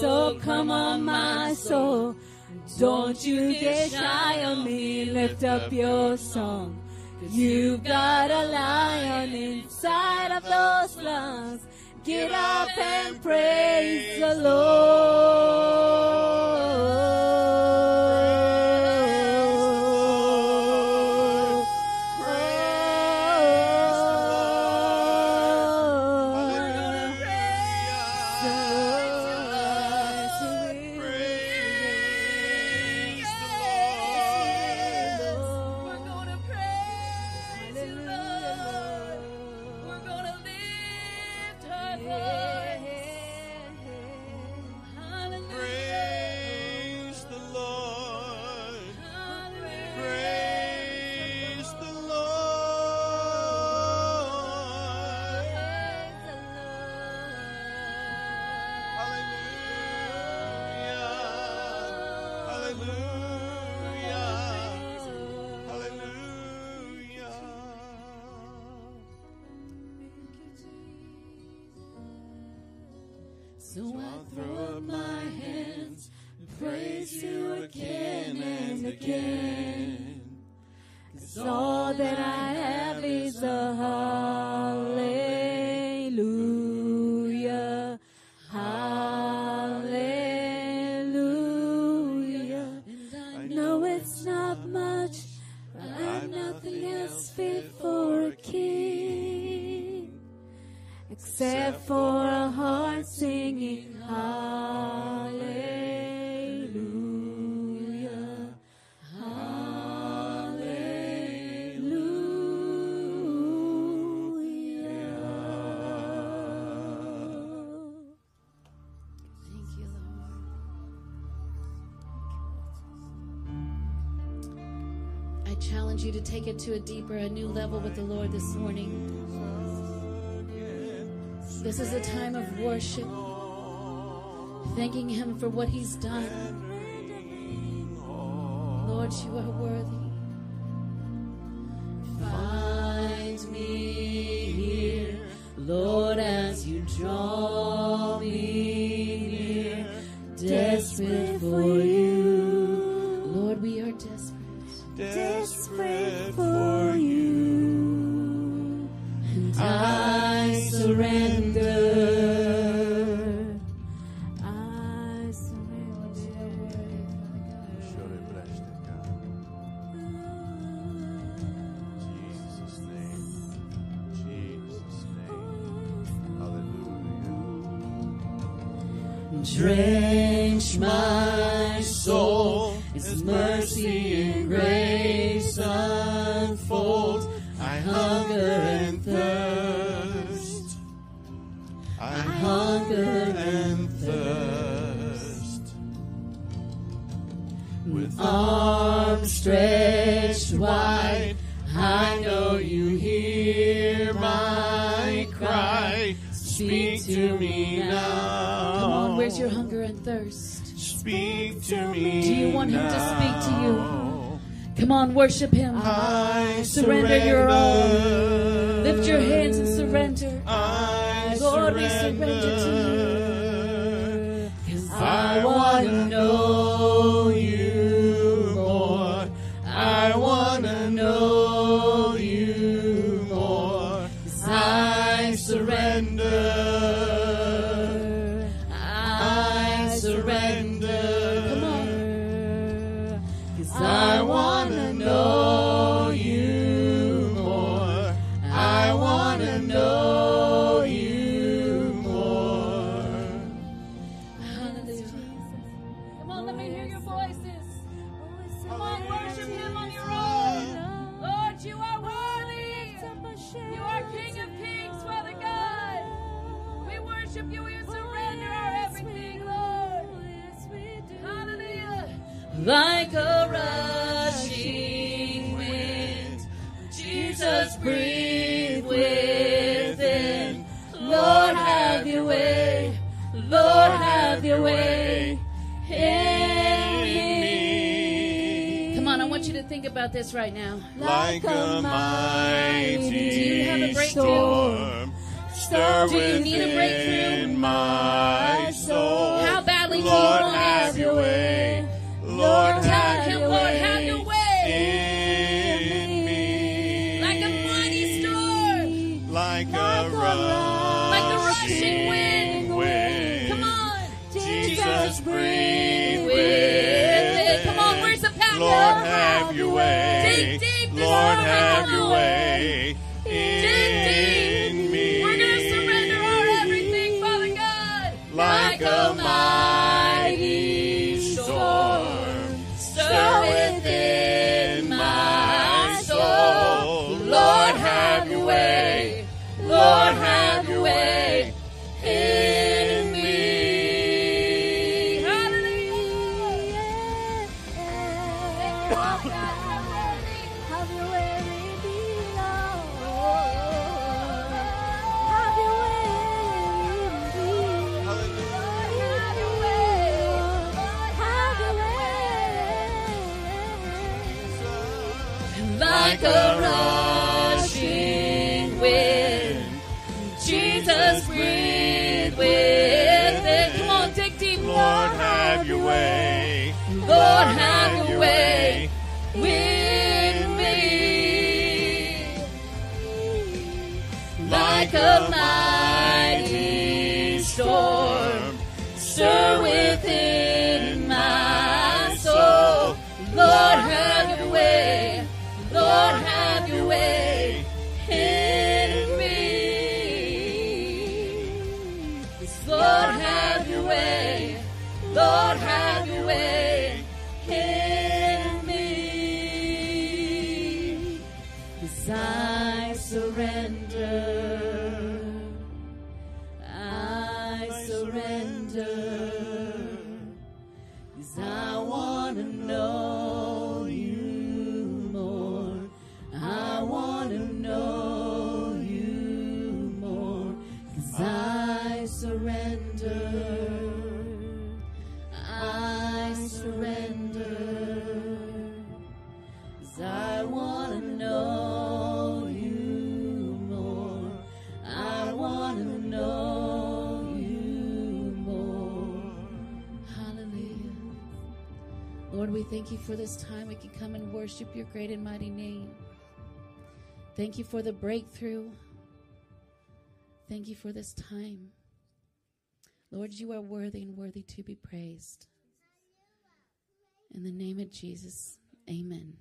So come on, my soul. Don't you get shy on me. Lift up your song. You've got a lion inside of those lungs. Get up and praise the Lord. So I throw take it to a deeper, a new level with the Lord this morning. This is a time of worship, thanking Him for what He's done. Lord, you are worthy. Way in me. Come on, I want you to think about this right now. Like a mighty Do you have a breakthrough? storm, stir Do you need a breakthrough? my soul. How badly do you want have your way. Lord, Tell have him, your Lord, way have morning, this time we can come and worship your great and mighty name. Thank you for the breakthrough. Thank you for this time. Lord, you are worthy and worthy to be praised. In the name of Jesus, amen.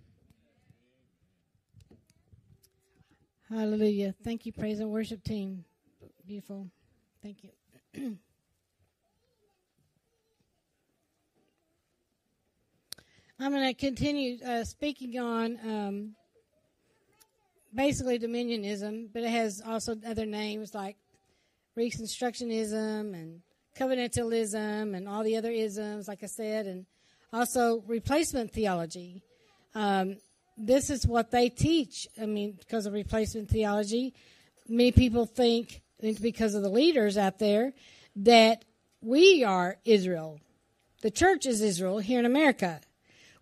Hallelujah. Thank you, praise and worship team. Beautiful. Thank you. I'm going to continue uh, speaking on um, basically dominionism, but it has also other names like Reconstructionism and covenantalism and all the other isms, like I said, and also replacement theology. Um, this is what they teach. I mean, because of replacement theology, many people think, because of the leaders out there, that we are Israel. The church is Israel here in America.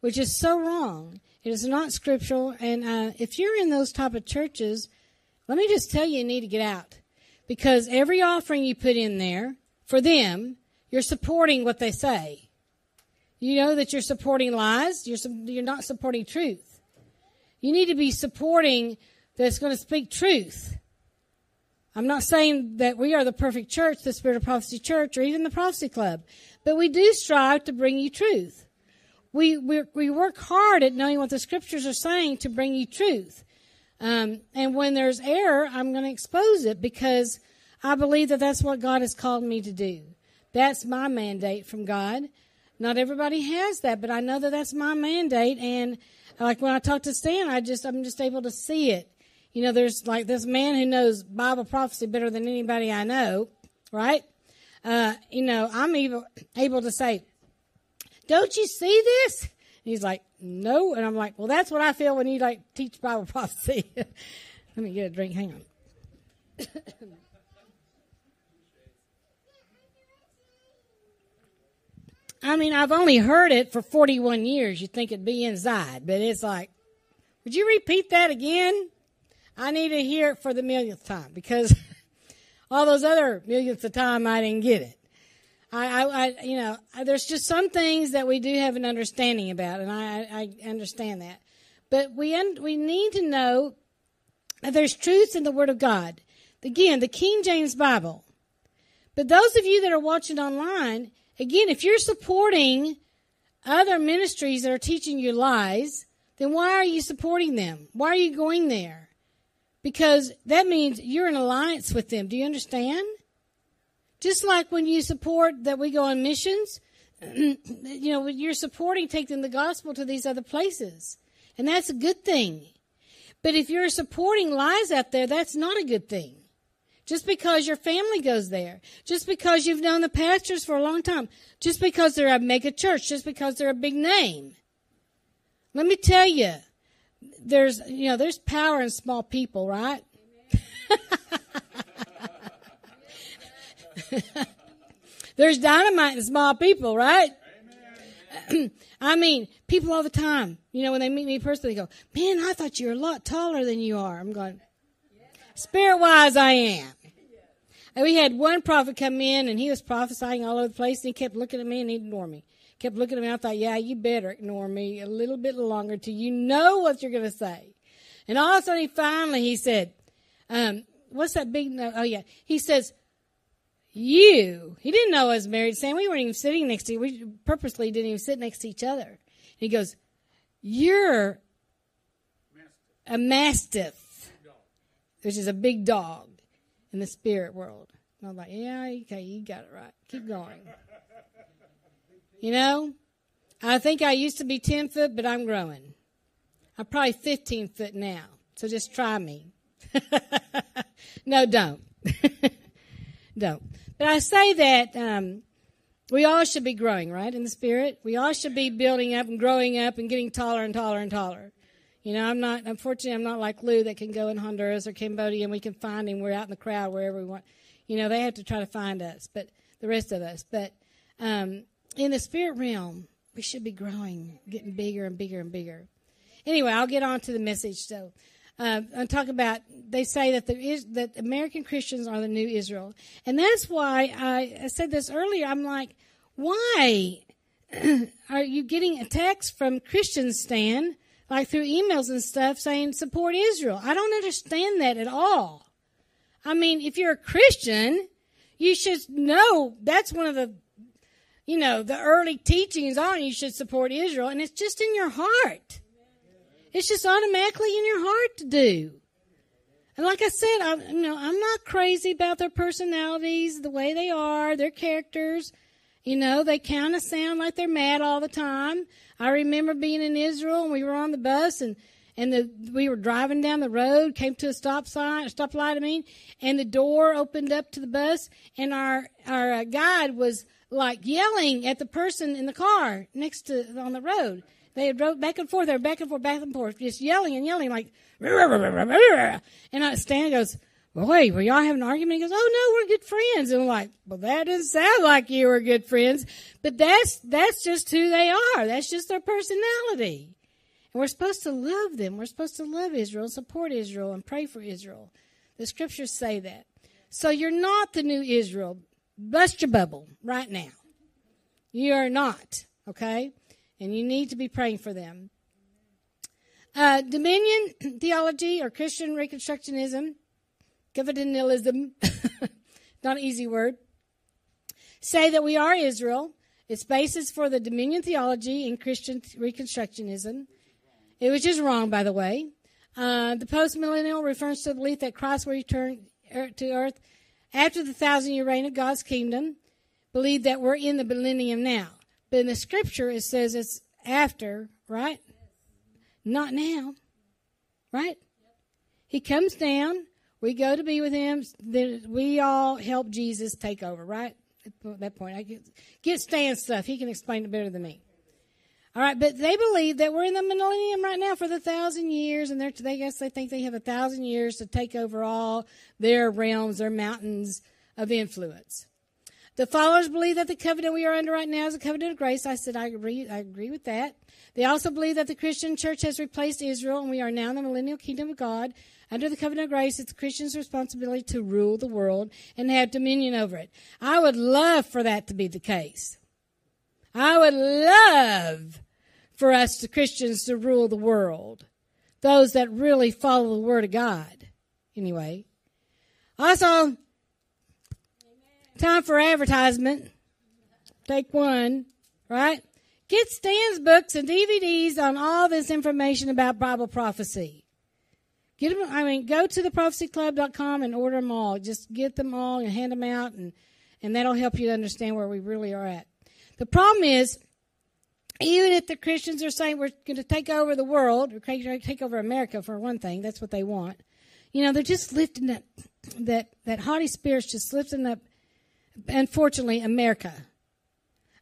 Which is so wrong. It is not scriptural. And uh, if you're in those type of churches, let me just tell you, you need to get out because every offering you put in there for them, you're supporting what they say. You know that you're supporting lies. You're you're not supporting truth. You need to be supporting that's going to speak truth. I'm not saying that we are the perfect church, the Spirit of Prophecy Church, or even the Prophecy Club, but we do strive to bring you truth. We, we, we work hard at knowing what the scriptures are saying to bring you truth. Um, and when there's error, I'm going to expose it because I believe that that's what God has called me to do. That's my mandate from God. Not everybody has that, but I know that that's my mandate. And like when I talk to Stan, I just, I'm just able to see it you know, there's like this man who knows Bible prophecy better than anybody I know, right? Uh, you know, I'm able, able to say, don't you see this? And he's like, no. And I'm like, well, that's what I feel when you like teach Bible prophecy. Let me get a drink. Hang on. I mean, I've only heard it for 41 years. You'd think it'd be inside, but it's like, would you repeat that again? I need to hear it for the millionth time because all those other millionths of time I didn't get it. I, I, I, you know, there's just some things that we do have an understanding about, and I, I understand that. But we, un, we need to know that there's truth in the Word of God. Again, the King James Bible. But those of you that are watching online, again, if you're supporting other ministries that are teaching you lies, then why are you supporting them? Why are you going there? because that means you're in alliance with them. Do you understand? Just like when you support that we go on missions, you know, you're supporting taking the gospel to these other places. And that's a good thing. But if you're supporting lies out there, that's not a good thing. Just because your family goes there, just because you've known the pastors for a long time, just because they're a mega church, just because they're a big name. Let me tell you, there's you know there's power in small people, right? there's dynamite in small people, right? I mean, people all the time, you know, when they meet me personally, they go, "Man, I thought you were a lot taller than you are." I'm going, spirit wise, I am. And we had one prophet come in, and he was prophesying all over the place, and he kept looking at me and he ignored me kept looking at me. I thought, yeah, you better ignore me a little bit longer till you know what you're going to say. And all of a sudden, he finally he said, um, "What's that big? No, oh yeah." He says, "You." He didn't know I was married. Sam, we weren't even sitting next to. You. We purposely didn't even sit next to each other. And he goes, "You're a mastiff, which is a big dog in the spirit world." And I'm like, "Yeah, okay, you got it right. Keep going." You know, I think I used to be 10 foot, but I'm growing. I'm probably 15 foot now. So just try me. no, don't. don't. But I say that um, we all should be growing, right, in the spirit. We all should be building up and growing up and getting taller and taller and taller. You know, I'm not, unfortunately, I'm not like Lou that can go in Honduras or Cambodia and we can find him. We're out in the crowd wherever we want. You know, they have to try to find us, but the rest of us. But um, in the spirit realm, we should be growing, getting bigger and bigger and bigger. Anyway, I'll get on to the message. So, uh, I'm talking about. They say that the that American Christians are the new Israel, and that's why I, I said this earlier. I'm like, why are you getting a text from Christians, Stan, like through emails and stuff, saying support Israel? I don't understand that at all. I mean, if you're a Christian, you should know that's one of the you know, the early teachings on you should support Israel, and it's just in your heart. It's just automatically in your heart to do. And like I said, I, you know, I'm not crazy about their personalities, the way they are, their characters. You know, they kind of sound like they're mad all the time. I remember being in Israel and we were on the bus and and the we were driving down the road, came to a stop sign, a stop light, I mean, and the door opened up to the bus, and our our uh, guide was like yelling at the person in the car next to on the road. They drove back and forth. They were back and forth, back and forth, just yelling and yelling like. And I Stan goes, wait, were y'all having an argument? He goes, oh no, we're good friends. And I'm like, well, that doesn't sound like you were good friends, but that's, that's just who they are. That's just their personality. And we're supposed to love them. We're supposed to love Israel, support Israel, and pray for Israel. The scriptures say that. So you're not the new Israel. Bust your bubble right now. You are not, okay? And you need to be praying for them. Uh, dominion theology or Christian Reconstructionism, covenantalism, not an easy word, say that we are Israel. Its basis for the dominion theology in Christian Reconstructionism, it was just wrong, by the way. Uh, the postmillennial refers to the belief that Christ will return er, to earth after the thousand year reign of God's kingdom. Believe that we're in the millennium now. But in the scripture, it says it's after, right? Not now, right? He comes down. We go to be with him. Then we all help Jesus take over, right? At that point, I get, get Stan stuff. He can explain it better than me. All right, but they believe that we're in the millennium right now for the thousand years, and they're, they guess they think they have a thousand years to take over all their realms, their mountains of influence. The followers believe that the covenant we are under right now is a covenant of grace. I said I agree. I agree with that. They also believe that the Christian church has replaced Israel, and we are now in the millennial kingdom of God. Under the covenant of grace, it's the Christian's responsibility to rule the world and have dominion over it. I would love for that to be the case. I would love for us, the Christians, to rule the world. Those that really follow the Word of God. Anyway. Also, time for advertisement. Take one, right? Get Stan's books and DVDs on all this information about Bible prophecy. Get them, I mean, go to theprophecyclub.com and order them all. Just get them all and hand them out, and, and that'll help you to understand where we really are at. The problem is, even if the Christians are saying we're going to take over the world, or take over America for one thing, that's what they want. You know, they're just lifting that that that haughty spirit's just lifting up. Unfortunately, America.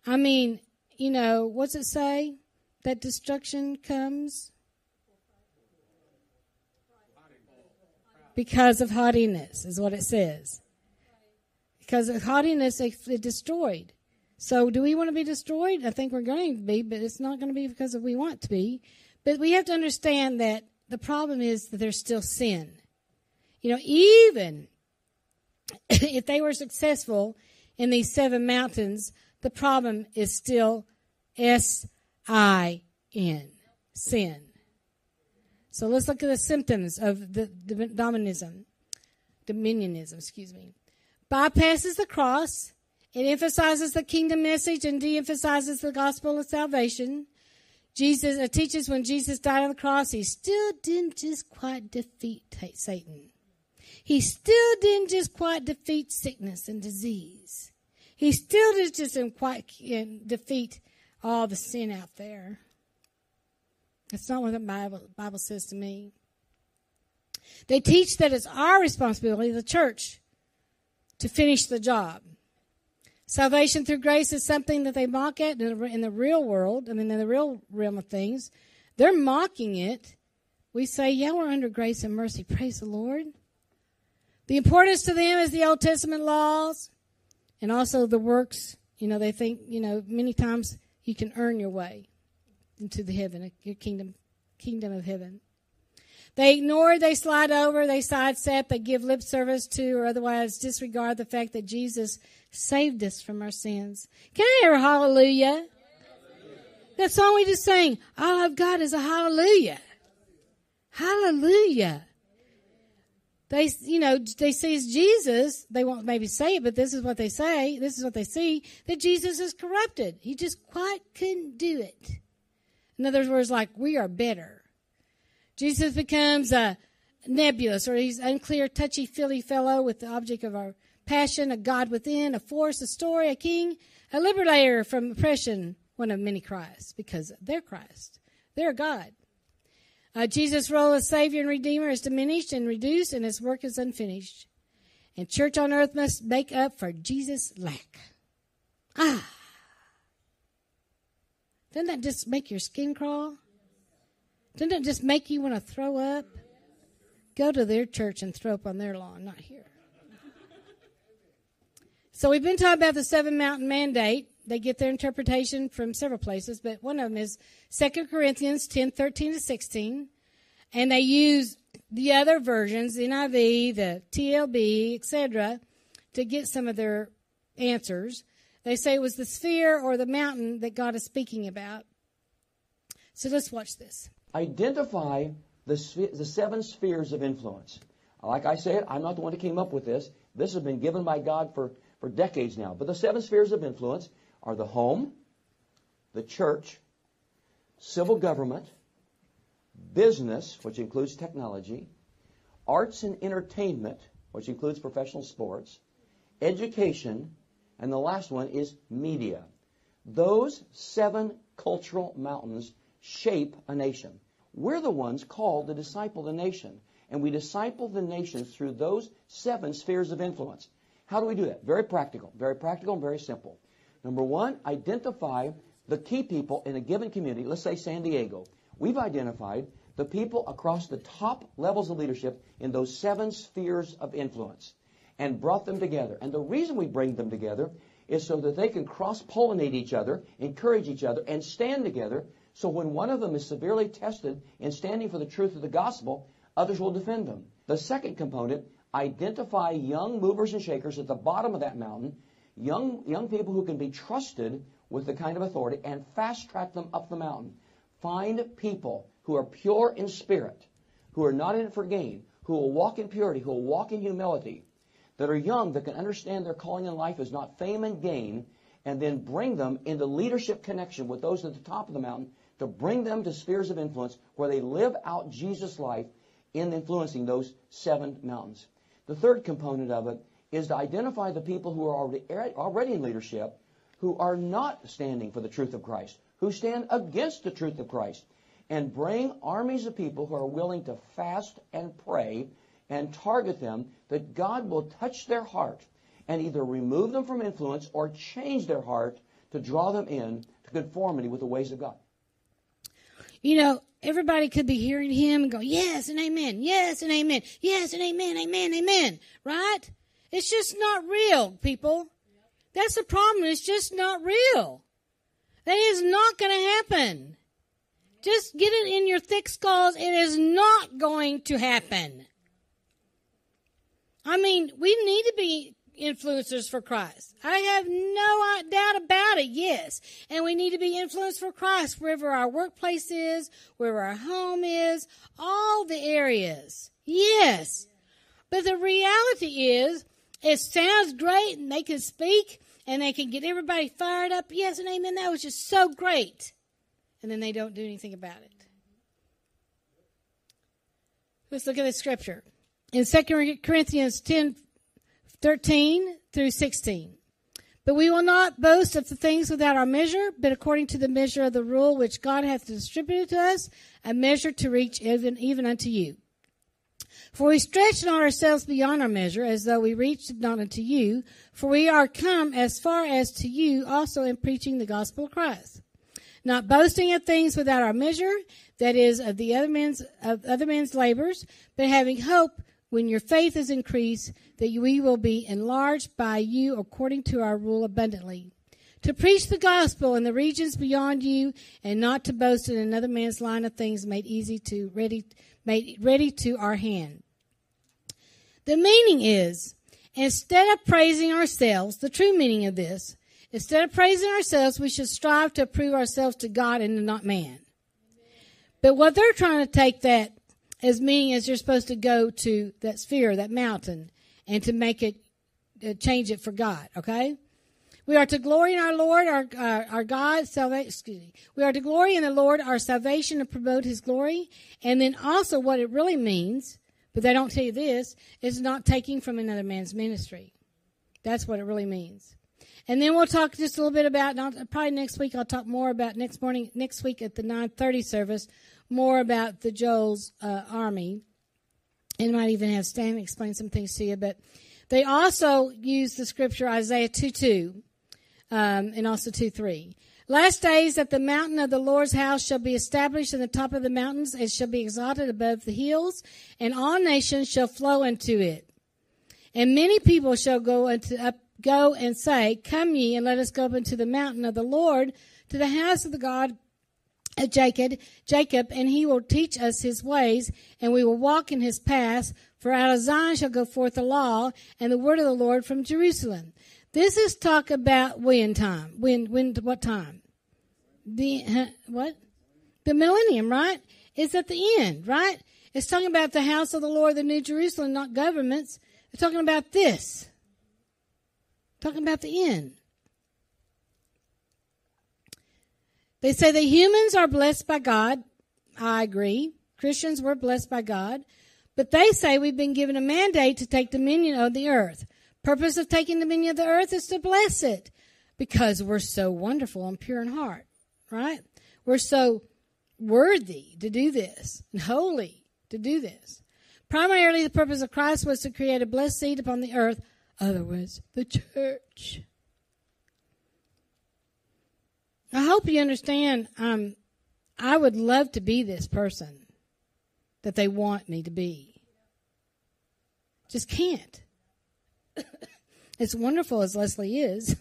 I mean, you know, what's it say? That destruction comes because of haughtiness, is what it says. Because of haughtiness, it destroyed. So, do we want to be destroyed? I think we're going to be, but it's not going to be because we want to be. But we have to understand that the problem is that there's still sin. You know, even if they were successful in these seven mountains, the problem is still S I N, sin. So let's look at the symptoms of the, the dominism, dominionism, excuse me. Bypasses the cross, it emphasizes the kingdom message and de-emphasizes the gospel of salvation. Jesus teaches when Jesus died on the cross, he still didn't just quite defeat Satan. He still didn't just quite defeat sickness and disease. He still didn't quite defeat all the sin out there. That's not what the Bible, Bible says to me. They teach that it's our responsibility, the church, to finish the job. Salvation through grace is something that they mock at in the real world. I mean, in the real realm of things, they're mocking it. We say, yeah, we're under grace and mercy. Praise the Lord. The importance to them is the Old Testament laws and also the works. You know, they think, you know, many times you can earn your way into the heaven, your kingdom, kingdom of heaven. They ignore, they slide over, they sidestep, they give lip service to, or otherwise disregard the fact that Jesus saved us from our sins. Can I hear a hallelujah? That song we just sang, all I've got is a hallelujah. Hallelujah. They, you know, they see Jesus. They won't maybe say it, but this is what they say. This is what they see that Jesus is corrupted. He just quite couldn't do it. In other words, like we are better. Jesus becomes a nebulous or he's unclear, touchy feely fellow with the object of our passion, a God within, a force, a story, a king, a liberator from oppression, one of many Christs, because they're Christ. They're God. Uh, Jesus' role as Savior and Redeemer is diminished and reduced, and his work is unfinished. And church on earth must make up for Jesus' lack. Ah. Doesn't that just make your skin crawl? Doesn't that just make you want to throw up? go to their church and throw up on their lawn, not here. So we've been talking about the seven mountain mandate. They get their interpretation from several places, but one of them is 2 Corinthians 10, 13 to 16. And they use the other versions, the NIV, the TLB, etc., to get some of their answers. They say it was the sphere or the mountain that God is speaking about. So let's watch this. Identify the, the seven spheres of influence. Like I said, I'm not the one that came up with this. This has been given by God for, for decades now. But the seven spheres of influence are the home, the church, civil government, business, which includes technology, arts and entertainment, which includes professional sports, education, and the last one is media. Those seven cultural mountains shape a nation. We're the ones called to disciple the nation, and we disciple the nations through those seven spheres of influence. How do we do that? Very practical, very practical and very simple. Number one, identify the key people in a given community. Let's say San Diego. We've identified the people across the top levels of leadership in those seven spheres of influence and brought them together. And the reason we bring them together is so that they can cross pollinate each other, encourage each other, and stand together. So when one of them is severely tested in standing for the truth of the gospel, others will defend them. The second component, identify young movers and shakers at the bottom of that mountain, young, young people who can be trusted with the kind of authority, and fast track them up the mountain. Find people who are pure in spirit, who are not in it for gain, who will walk in purity, who will walk in humility, that are young, that can understand their calling in life is not fame and gain, and then bring them into leadership connection with those at the top of the mountain to bring them to spheres of influence where they live out Jesus' life in influencing those seven mountains. The third component of it is to identify the people who are already, already in leadership who are not standing for the truth of Christ, who stand against the truth of Christ, and bring armies of people who are willing to fast and pray and target them that God will touch their heart and either remove them from influence or change their heart to draw them in to conformity with the ways of God. You know, everybody could be hearing him and go, yes and amen, yes and amen, yes and amen, amen, amen, right? It's just not real, people. That's the problem. It's just not real. That is not going to happen. Just get it in your thick skulls. It is not going to happen. I mean, we need to be influencers for Christ. I have no doubt about it, yes. And we need to be influenced for Christ wherever our workplace is, wherever our home is, all the areas. Yes. But the reality is, it sounds great and they can speak and they can get everybody fired up. Yes and amen. That was just so great. And then they don't do anything about it. Let's look at the scripture in 2 Corinthians 10 13 through 16. But we will not boast of the things without our measure, but according to the measure of the rule which God hath distributed to us, a measure to reach even, even unto you. For we stretch not ourselves beyond our measure, as though we reached not unto you, for we are come as far as to you also in preaching the gospel of Christ. Not boasting of things without our measure, that is, of the other men's, of other men's labors, but having hope when your faith is increased, that we will be enlarged by you according to our rule abundantly. To preach the gospel in the regions beyond you, and not to boast in another man's line of things made easy to ready, made ready to our hand. The meaning is, instead of praising ourselves, the true meaning of this, instead of praising ourselves, we should strive to prove ourselves to God and not man. But what they're trying to take that as meaning as you're supposed to go to that sphere, that mountain, and to make it, uh, change it for God, okay? We are to glory in our Lord, our, our, our God, salvation, excuse me. We are to glory in the Lord, our salvation, and promote His glory. And then also what it really means, but they don't tell you this, is not taking from another man's ministry. That's what it really means. And then we'll talk just a little bit about, probably next week, I'll talk more about next morning, next week at the 930 service, more about the Joel's uh, army, and might even have Stan explain some things to you. But they also use the scripture Isaiah 2 2 um, and also 2 3. Last days that the mountain of the Lord's house shall be established in the top of the mountains, it shall be exalted above the hills, and all nations shall flow into it. And many people shall go into up, go and say, Come ye, and let us go up into the mountain of the Lord, to the house of the God of Jacob, Jacob, and he will teach us his ways, and we will walk in his paths. For out of Zion shall go forth the law and the word of the Lord from Jerusalem. This is talk about when time. When, when, what time? The, huh, what? The millennium, right? It's at the end, right? It's talking about the house of the Lord, the New Jerusalem, not governments. It's talking about this. Talking about the end. They say that humans are blessed by God. I agree. Christians were blessed by God. But they say we've been given a mandate to take dominion of the earth. Purpose of taking dominion of the earth is to bless it because we're so wonderful and pure in heart, right? We're so worthy to do this and holy to do this. Primarily, the purpose of Christ was to create a blessed seed upon the earth, otherwise, the church. I hope you understand. Um, I would love to be this person that they want me to be. Just can't. As wonderful as Leslie is.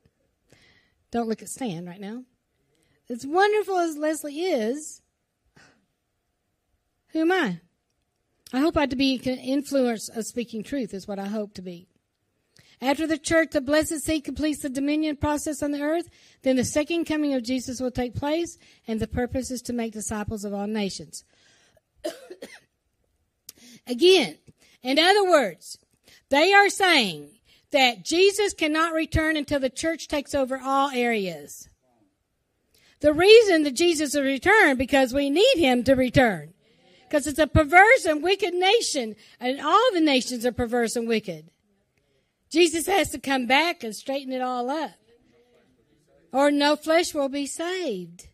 Don't look at Stan right now. As wonderful as Leslie is, who am I? I hope I to be an influence of speaking truth, is what I hope to be. After the church, the blessed seed completes the dominion process on the earth, then the second coming of Jesus will take place, and the purpose is to make disciples of all nations. Again, in other words, they are saying that Jesus cannot return until the church takes over all areas. The reason that Jesus will return because we need him to return. Because it's a perverse and wicked nation, and all the nations are perverse and wicked. Jesus has to come back and straighten it all up. Or no flesh will be saved.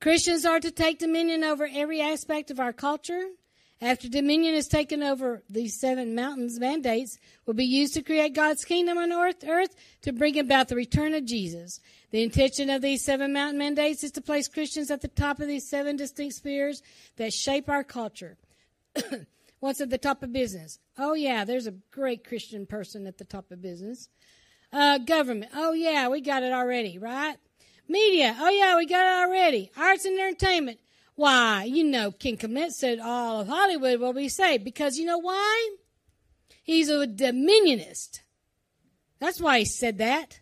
Christians are to take dominion over every aspect of our culture. After dominion is taken over, these seven mountains mandates will be used to create God's kingdom on earth, earth to bring about the return of Jesus. The intention of these seven mountain mandates is to place Christians at the top of these seven distinct spheres that shape our culture. What's at the top of business? Oh, yeah, there's a great Christian person at the top of business. Uh, government. Oh, yeah, we got it already, right? Media. Oh, yeah, we got it already. Arts and entertainment. Why, you know, Kim Clement said all of Hollywood will be saved because you know why? He's a dominionist. That's why he said that.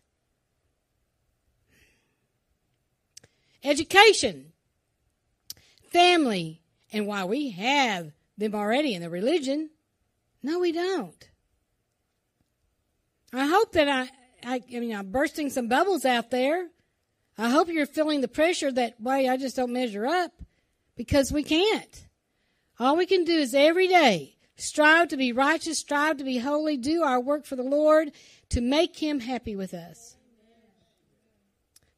Education, family, and why we have them already in the religion. No, we don't. I hope that I, I, I mean, I'm bursting some bubbles out there. I hope you're feeling the pressure that, way I just don't measure up because we can't. All we can do is every day strive to be righteous, strive to be holy, do our work for the Lord to make Him happy with us.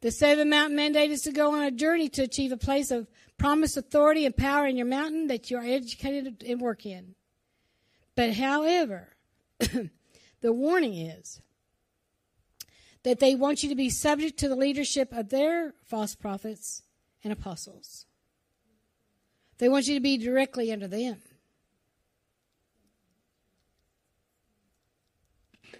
The seven mountain mandate is to go on a journey to achieve a place of promised authority and power in your mountain that you are educated and work in. But however, the warning is that they want you to be subject to the leadership of their false prophets and apostles. They want you to be directly under them.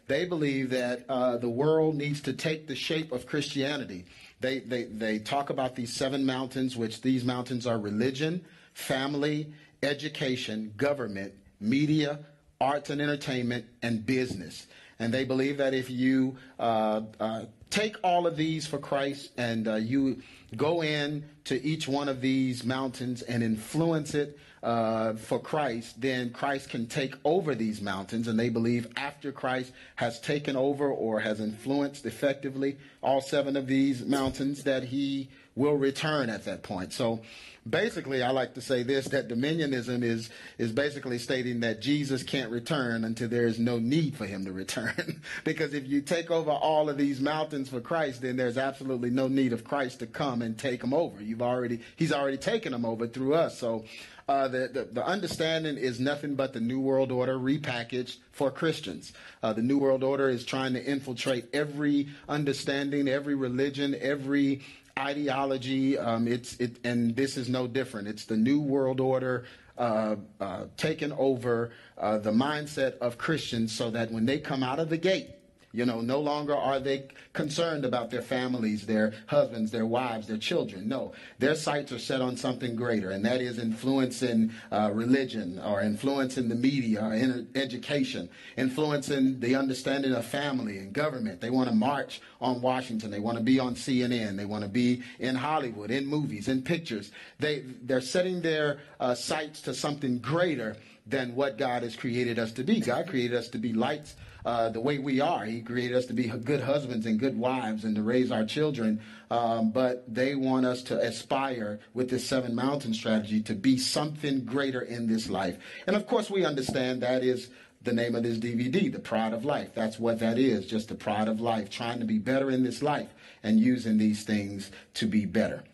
They believe that uh, the world needs to take the shape of Christianity. They, they, they talk about these seven mountains, which these mountains are religion, family, education, government, media, arts and entertainment, and business. And they believe that if you uh, uh, take all of these for Christ and uh, you go in to each one of these mountains and influence it uh, for Christ, then Christ can take over these mountains. And they believe after Christ has taken over or has influenced effectively all seven of these mountains, that he will return at that point. So basically, I like to say this: that dominionism is is basically stating that Jesus can't return until there is no need for him to return. because if you take over all of these mountains for Christ, then there's absolutely no need of Christ to come and take them over. You've already He's already taken them over through us. So. Uh, the, the, the, understanding is nothing but the New World Order repackaged for Christians. Uh, the New World Order is trying to infiltrate every understanding, every religion, every ideology. Um, it's it, and this is no different. It's the New World Order uh, uh, taking over uh, the mindset of Christians, so that when they come out of the gate, you know, no longer are they concerned about their families, their husbands, their wives, their children. No, their sights are set on something greater, and that is influencing uh, religion or influencing the media or in education, influencing the understanding of family and government. They want to march on Washington. They want to be on CNN. They want to be in Hollywood, in movies, in pictures. They, they're setting their uh, sights to something greater than what God has created us to be. God created us to be lights uh, the way we are. He created us to be good husbands and good wives and to raise our children. Um, but they want us to aspire with this seven mountain strategy to be something greater in this life. And of course, we understand that is the name of this DVD, The Pride of Life. That's what that is, just the pride of life, trying to be better in this life and using these things to be better.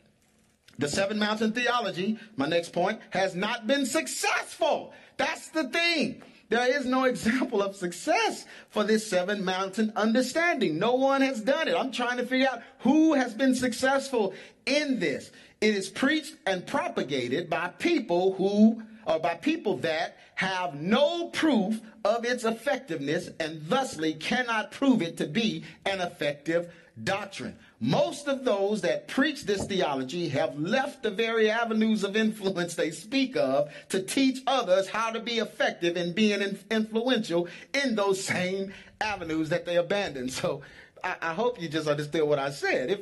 The seven mountain theology, my next point, has not been successful. That's the thing. There is no example of success for this seven mountain understanding. No one has done it. I'm trying to figure out who has been successful in this. It is preached and propagated by people who, or by people that have no proof of its effectiveness and thusly cannot prove it to be an effective doctrine. Most of those that preach this theology have left the very avenues of influence they speak of to teach others how to be effective in being influential in those same avenues that they abandoned. So I, I, hope you just understood what I said. If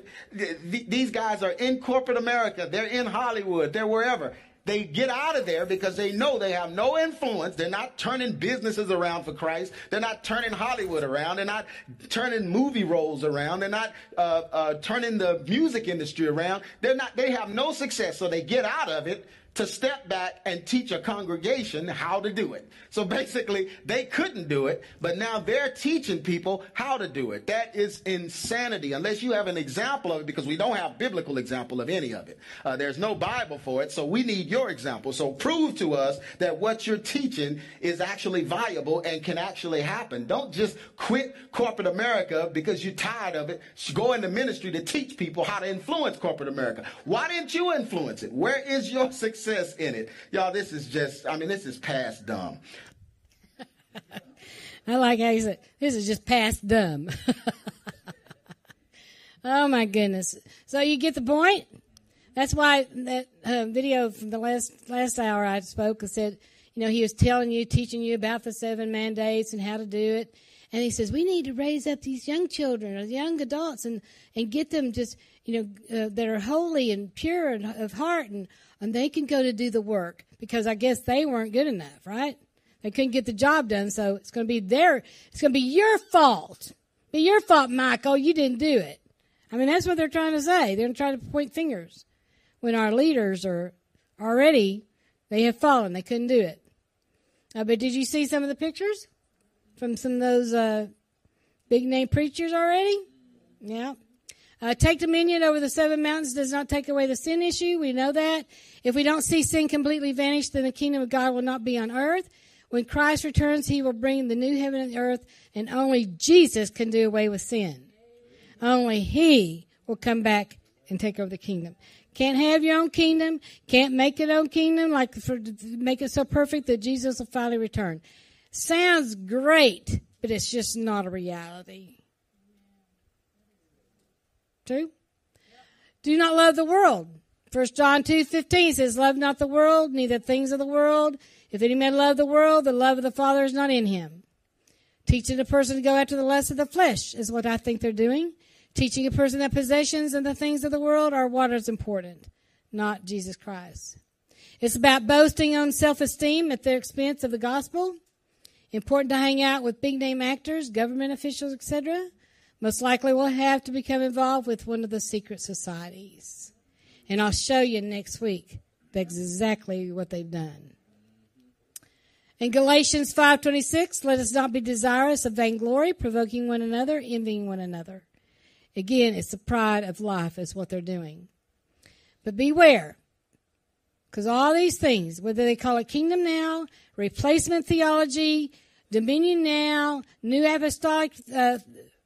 th- these guys are in corporate America, they're in Hollywood, they're wherever, they get out of there because they know they have no influence. They're not turning businesses around for Christ. They're not turning Hollywood around. They're not turning movie roles around. They're not uh, uh, turning the music industry around. They're not. They have no success, so they get out of it to step back and teach a congregation how to do it. So basically, they couldn't do it, but now they're teaching people how to do it. That is insanity, unless you have an example of it, because we don't have biblical example of any of it. Uh, there's no Bible for it, so we need your example. So prove to us that what you're teaching is actually viable and can actually happen. Don't just quit corporate America because you're tired of it. Go into ministry to teach people how to influence corporate America. Why didn't you influence it? Where is your success? Success in it. Y'all, this is just, I mean, this is past dumb. I like how you said, this is just past dumb. oh my goodness. So you get the point? That's why that uh, video from the last, last hour I spoke said, you know, he was telling you, teaching you about the seven mandates and how to do it. And he says, we need to raise up these young children or young adults and, and get them just, you know, uh, that are holy and pure and of heart and and they can go to do the work because I guess they weren't good enough, right? They couldn't get the job done, so it's going to be their, it's going to be your fault. Be your fault, Michael. You didn't do it. I mean, that's what they're trying to say. They're trying to point fingers when our leaders are already, they have fallen. They couldn't do it. Uh, but did you see some of the pictures from some of those uh, big name preachers already? Yeah. Uh, take dominion over the seven mountains does not take away the sin issue. We know that. If we don't see sin completely vanish, then the kingdom of God will not be on earth. When Christ returns, he will bring the new heaven and earth, and only Jesus can do away with sin. Only he will come back and take over the kingdom. Can't have your own kingdom. Can't make your own kingdom like for, make it so perfect that Jesus will finally return. Sounds great, but it's just not a reality. Do not love the world. First John two fifteen says, Love not the world, neither things of the world. If any man love the world, the love of the Father is not in him. Teaching a person to go after the lust of the flesh is what I think they're doing. Teaching a person that possessions and the things of the world are what is important, not Jesus Christ. It's about boasting on self-esteem at the expense of the gospel. Important to hang out with big name actors, government officials, etc. Most likely we'll have to become involved with one of the secret societies. And I'll show you next week That's exactly what they've done. In Galatians 5:26, let us not be desirous of vainglory, provoking one another, envying one another. Again, it's the pride of life is what they're doing. But beware, because all these things, whether they call it kingdom now, replacement theology, dominion now, new apostolic uh,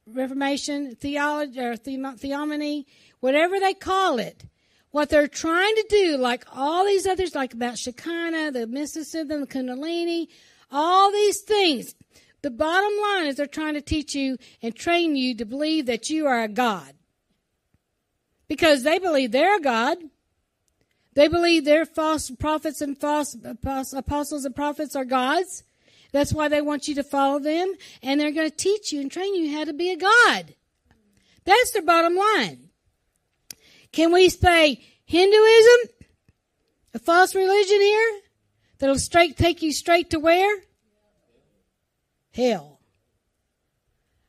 reformation theology or theophany, whatever they call it, what they're trying to do, like all these others, like about Shekinah, the mysticism, the Kundalini, all these things. The bottom line is they're trying to teach you and train you to believe that you are a God. Because they believe they're a God. They believe their false prophets and false apostles and prophets are gods. That's why they want you to follow them. And they're going to teach you and train you how to be a God. That's their bottom line. Can we say Hinduism? A false religion here? That'll straight take you straight to where? Hell.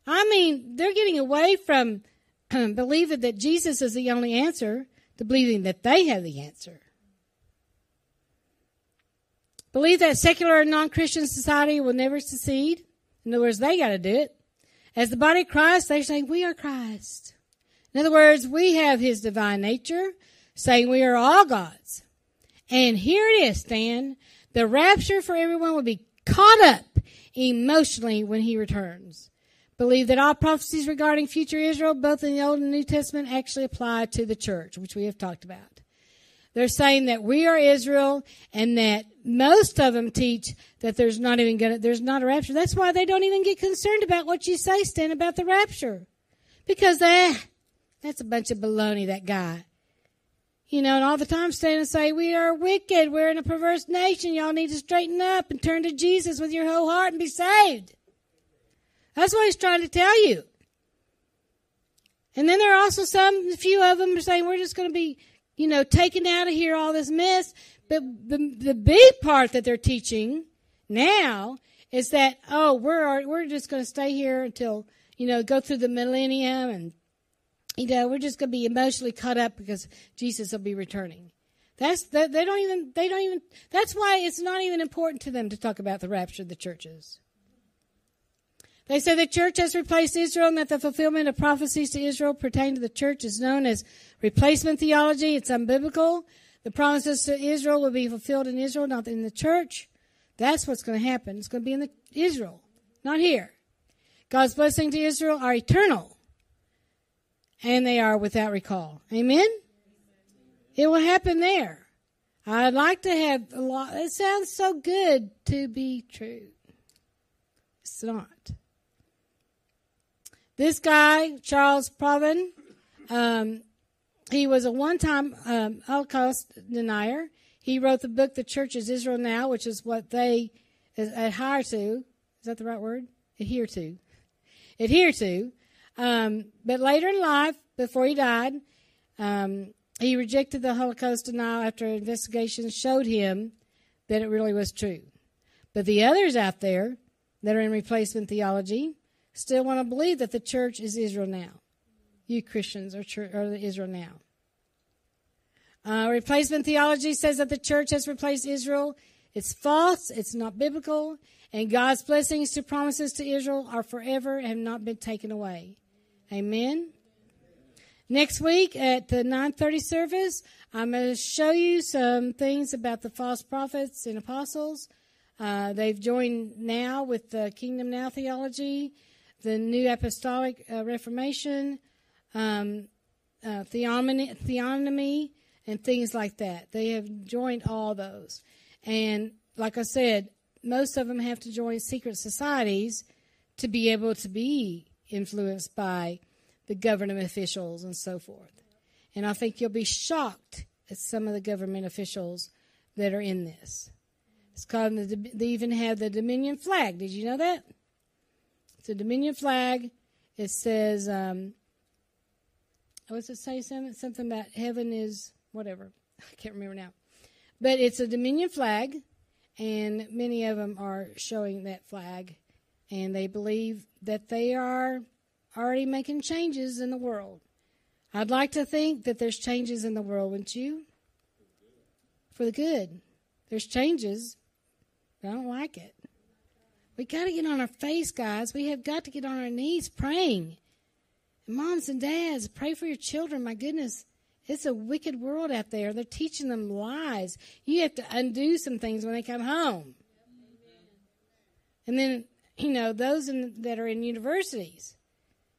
I mean, they're getting away from believing that Jesus is the only answer to believing that they have the answer. Believe that secular and non-Christian society will never succeed. In other words, they got to do it. As the body of Christ, they say, we are Christ. In other words, we have his divine nature, saying we are all gods. And here it is, Stan. The rapture for everyone will be caught up emotionally when he returns. Believe that all prophecies regarding future Israel, both in the Old and New Testament, actually apply to the church, which we have talked about. They're saying that we are Israel and that most of them teach that there's not even gonna, there's not a rapture. That's why they don't even get concerned about what you say, Stan, about the rapture. Because they, that's a bunch of baloney, that guy. You know, and all the time stand and say, we are wicked. We're in a perverse nation. Y'all need to straighten up and turn to Jesus with your whole heart and be saved. That's what he's trying to tell you. And then there are also some, a few of them are saying we're just going to be, you know, taken out of here, all this mess. But the, the big part that they're teaching now is that, oh, we're, we're just going to stay here until, you know, go through the millennium and you know, we're just going to be emotionally caught up because Jesus will be returning. That's that they don't even they don't even that's why it's not even important to them to talk about the rapture of the churches. They say the church has replaced Israel and that the fulfillment of prophecies to Israel pertain to the church is known as replacement theology. It's unbiblical. The promises to Israel will be fulfilled in Israel, not in the church. That's what's going to happen. It's going to be in the Israel, not here. God's blessing to Israel are eternal and they are without recall. Amen? It will happen there. I'd like to have a lot. It sounds so good to be true. It's not. This guy, Charles Provan, um, he was a one-time um, Holocaust denier. He wrote the book "The Church is Israel Now," which is what they adhere to. Is that the right word? Adhere to. Adhere to. Um, but later in life, before he died, um, he rejected the Holocaust denial after investigations showed him that it really was true. But the others out there that are in replacement theology still want to believe that the church is Israel now. You Christians are, church, are Israel now. Uh, replacement theology says that the church has replaced Israel. It's false. It's not biblical. And God's blessings to promises to Israel are forever and have not been taken away. Amen. Next week at the 9:30 service, I'm going to show you some things about the false prophets and apostles. Uh, they've joined now with the Kingdom Now theology, the New Apostolic uh, Reformation, um, uh, theonomy, theonomy, and things like that. They have joined all those, and like I said, most of them have to join secret societies to be able to be influenced by the government officials and so forth. And I think you'll be shocked at some of the government officials that are in this. It's called the, they even have the Dominion flag. Did you know that? It's a Dominion flag. It says, um, what's it say? Something, something about heaven is whatever. I can't remember now. But it's a Dominion flag, and many of them are showing that flag, and they believe that they are already making changes in the world. I'd like to think that there's changes in the world, wouldn't you? for the good. There's changes, but I don't like it. We got to get on our face, guys. We have got to get on our knees praying. Moms and dads, pray for your children. My goodness, it's a wicked world out there. They're teaching them lies. You have to undo some things when they come home. And then, you know, those in, that are in universities.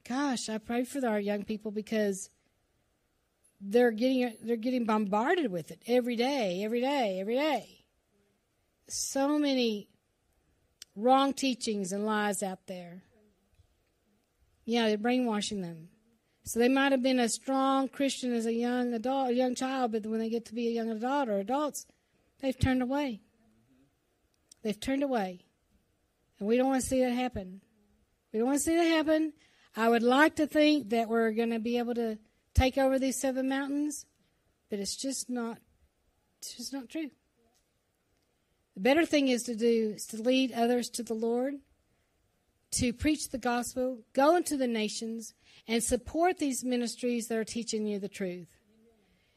Gosh, I pray for our young people because they're getting they're getting bombarded with it every day, every day, every day. So many wrong teachings and lies out there. Yeah, they're brainwashing them. So they might have been a strong Christian as a young adult, a young child, but when they get to be a young adult or adults, they've turned away. They've turned away. And we don't want to see that happen. We don't want to see that happen. I would like to think that we're going to be able to take over these seven mountains, but it's just not it's just not true. The better thing is to do is to lead others to the Lord, to preach the gospel, go into the nations, and support these ministries that are teaching you the truth.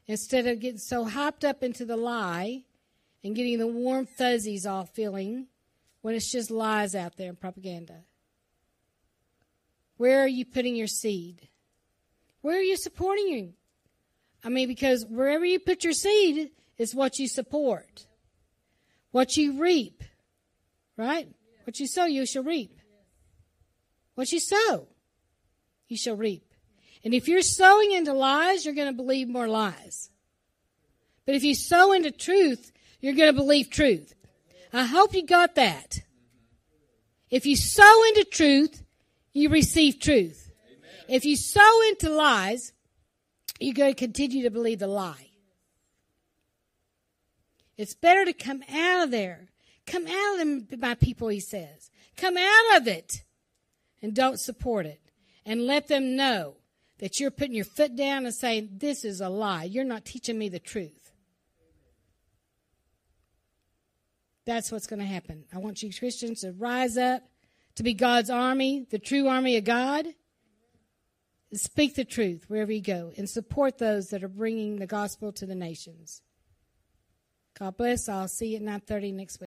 Instead of getting so hopped up into the lie and getting the warm fuzzies all feeling when it's just lies out there and propaganda. Where are you putting your seed? Where are you supporting you? I mean, because wherever you put your seed is what you support. What you reap, right? What you sow, you shall reap. What you sow, you shall reap. And if you're sowing into lies, you're going to believe more lies. But if you sow into truth, you're going to believe truth. I hope you got that. If you sow into truth, you receive truth. If you sow into lies, you're going to continue to believe the lie. It's better to come out of there. Come out of them, my people, he says. Come out of it and don't support it. And let them know that you're putting your foot down and saying, This is a lie. You're not teaching me the truth. That's what's going to happen. I want you Christians to rise up to be God's army, the true army of God. Speak the truth wherever you go and support those that are bringing the gospel to the nations. God bless. I'll see you at 9:30 next week.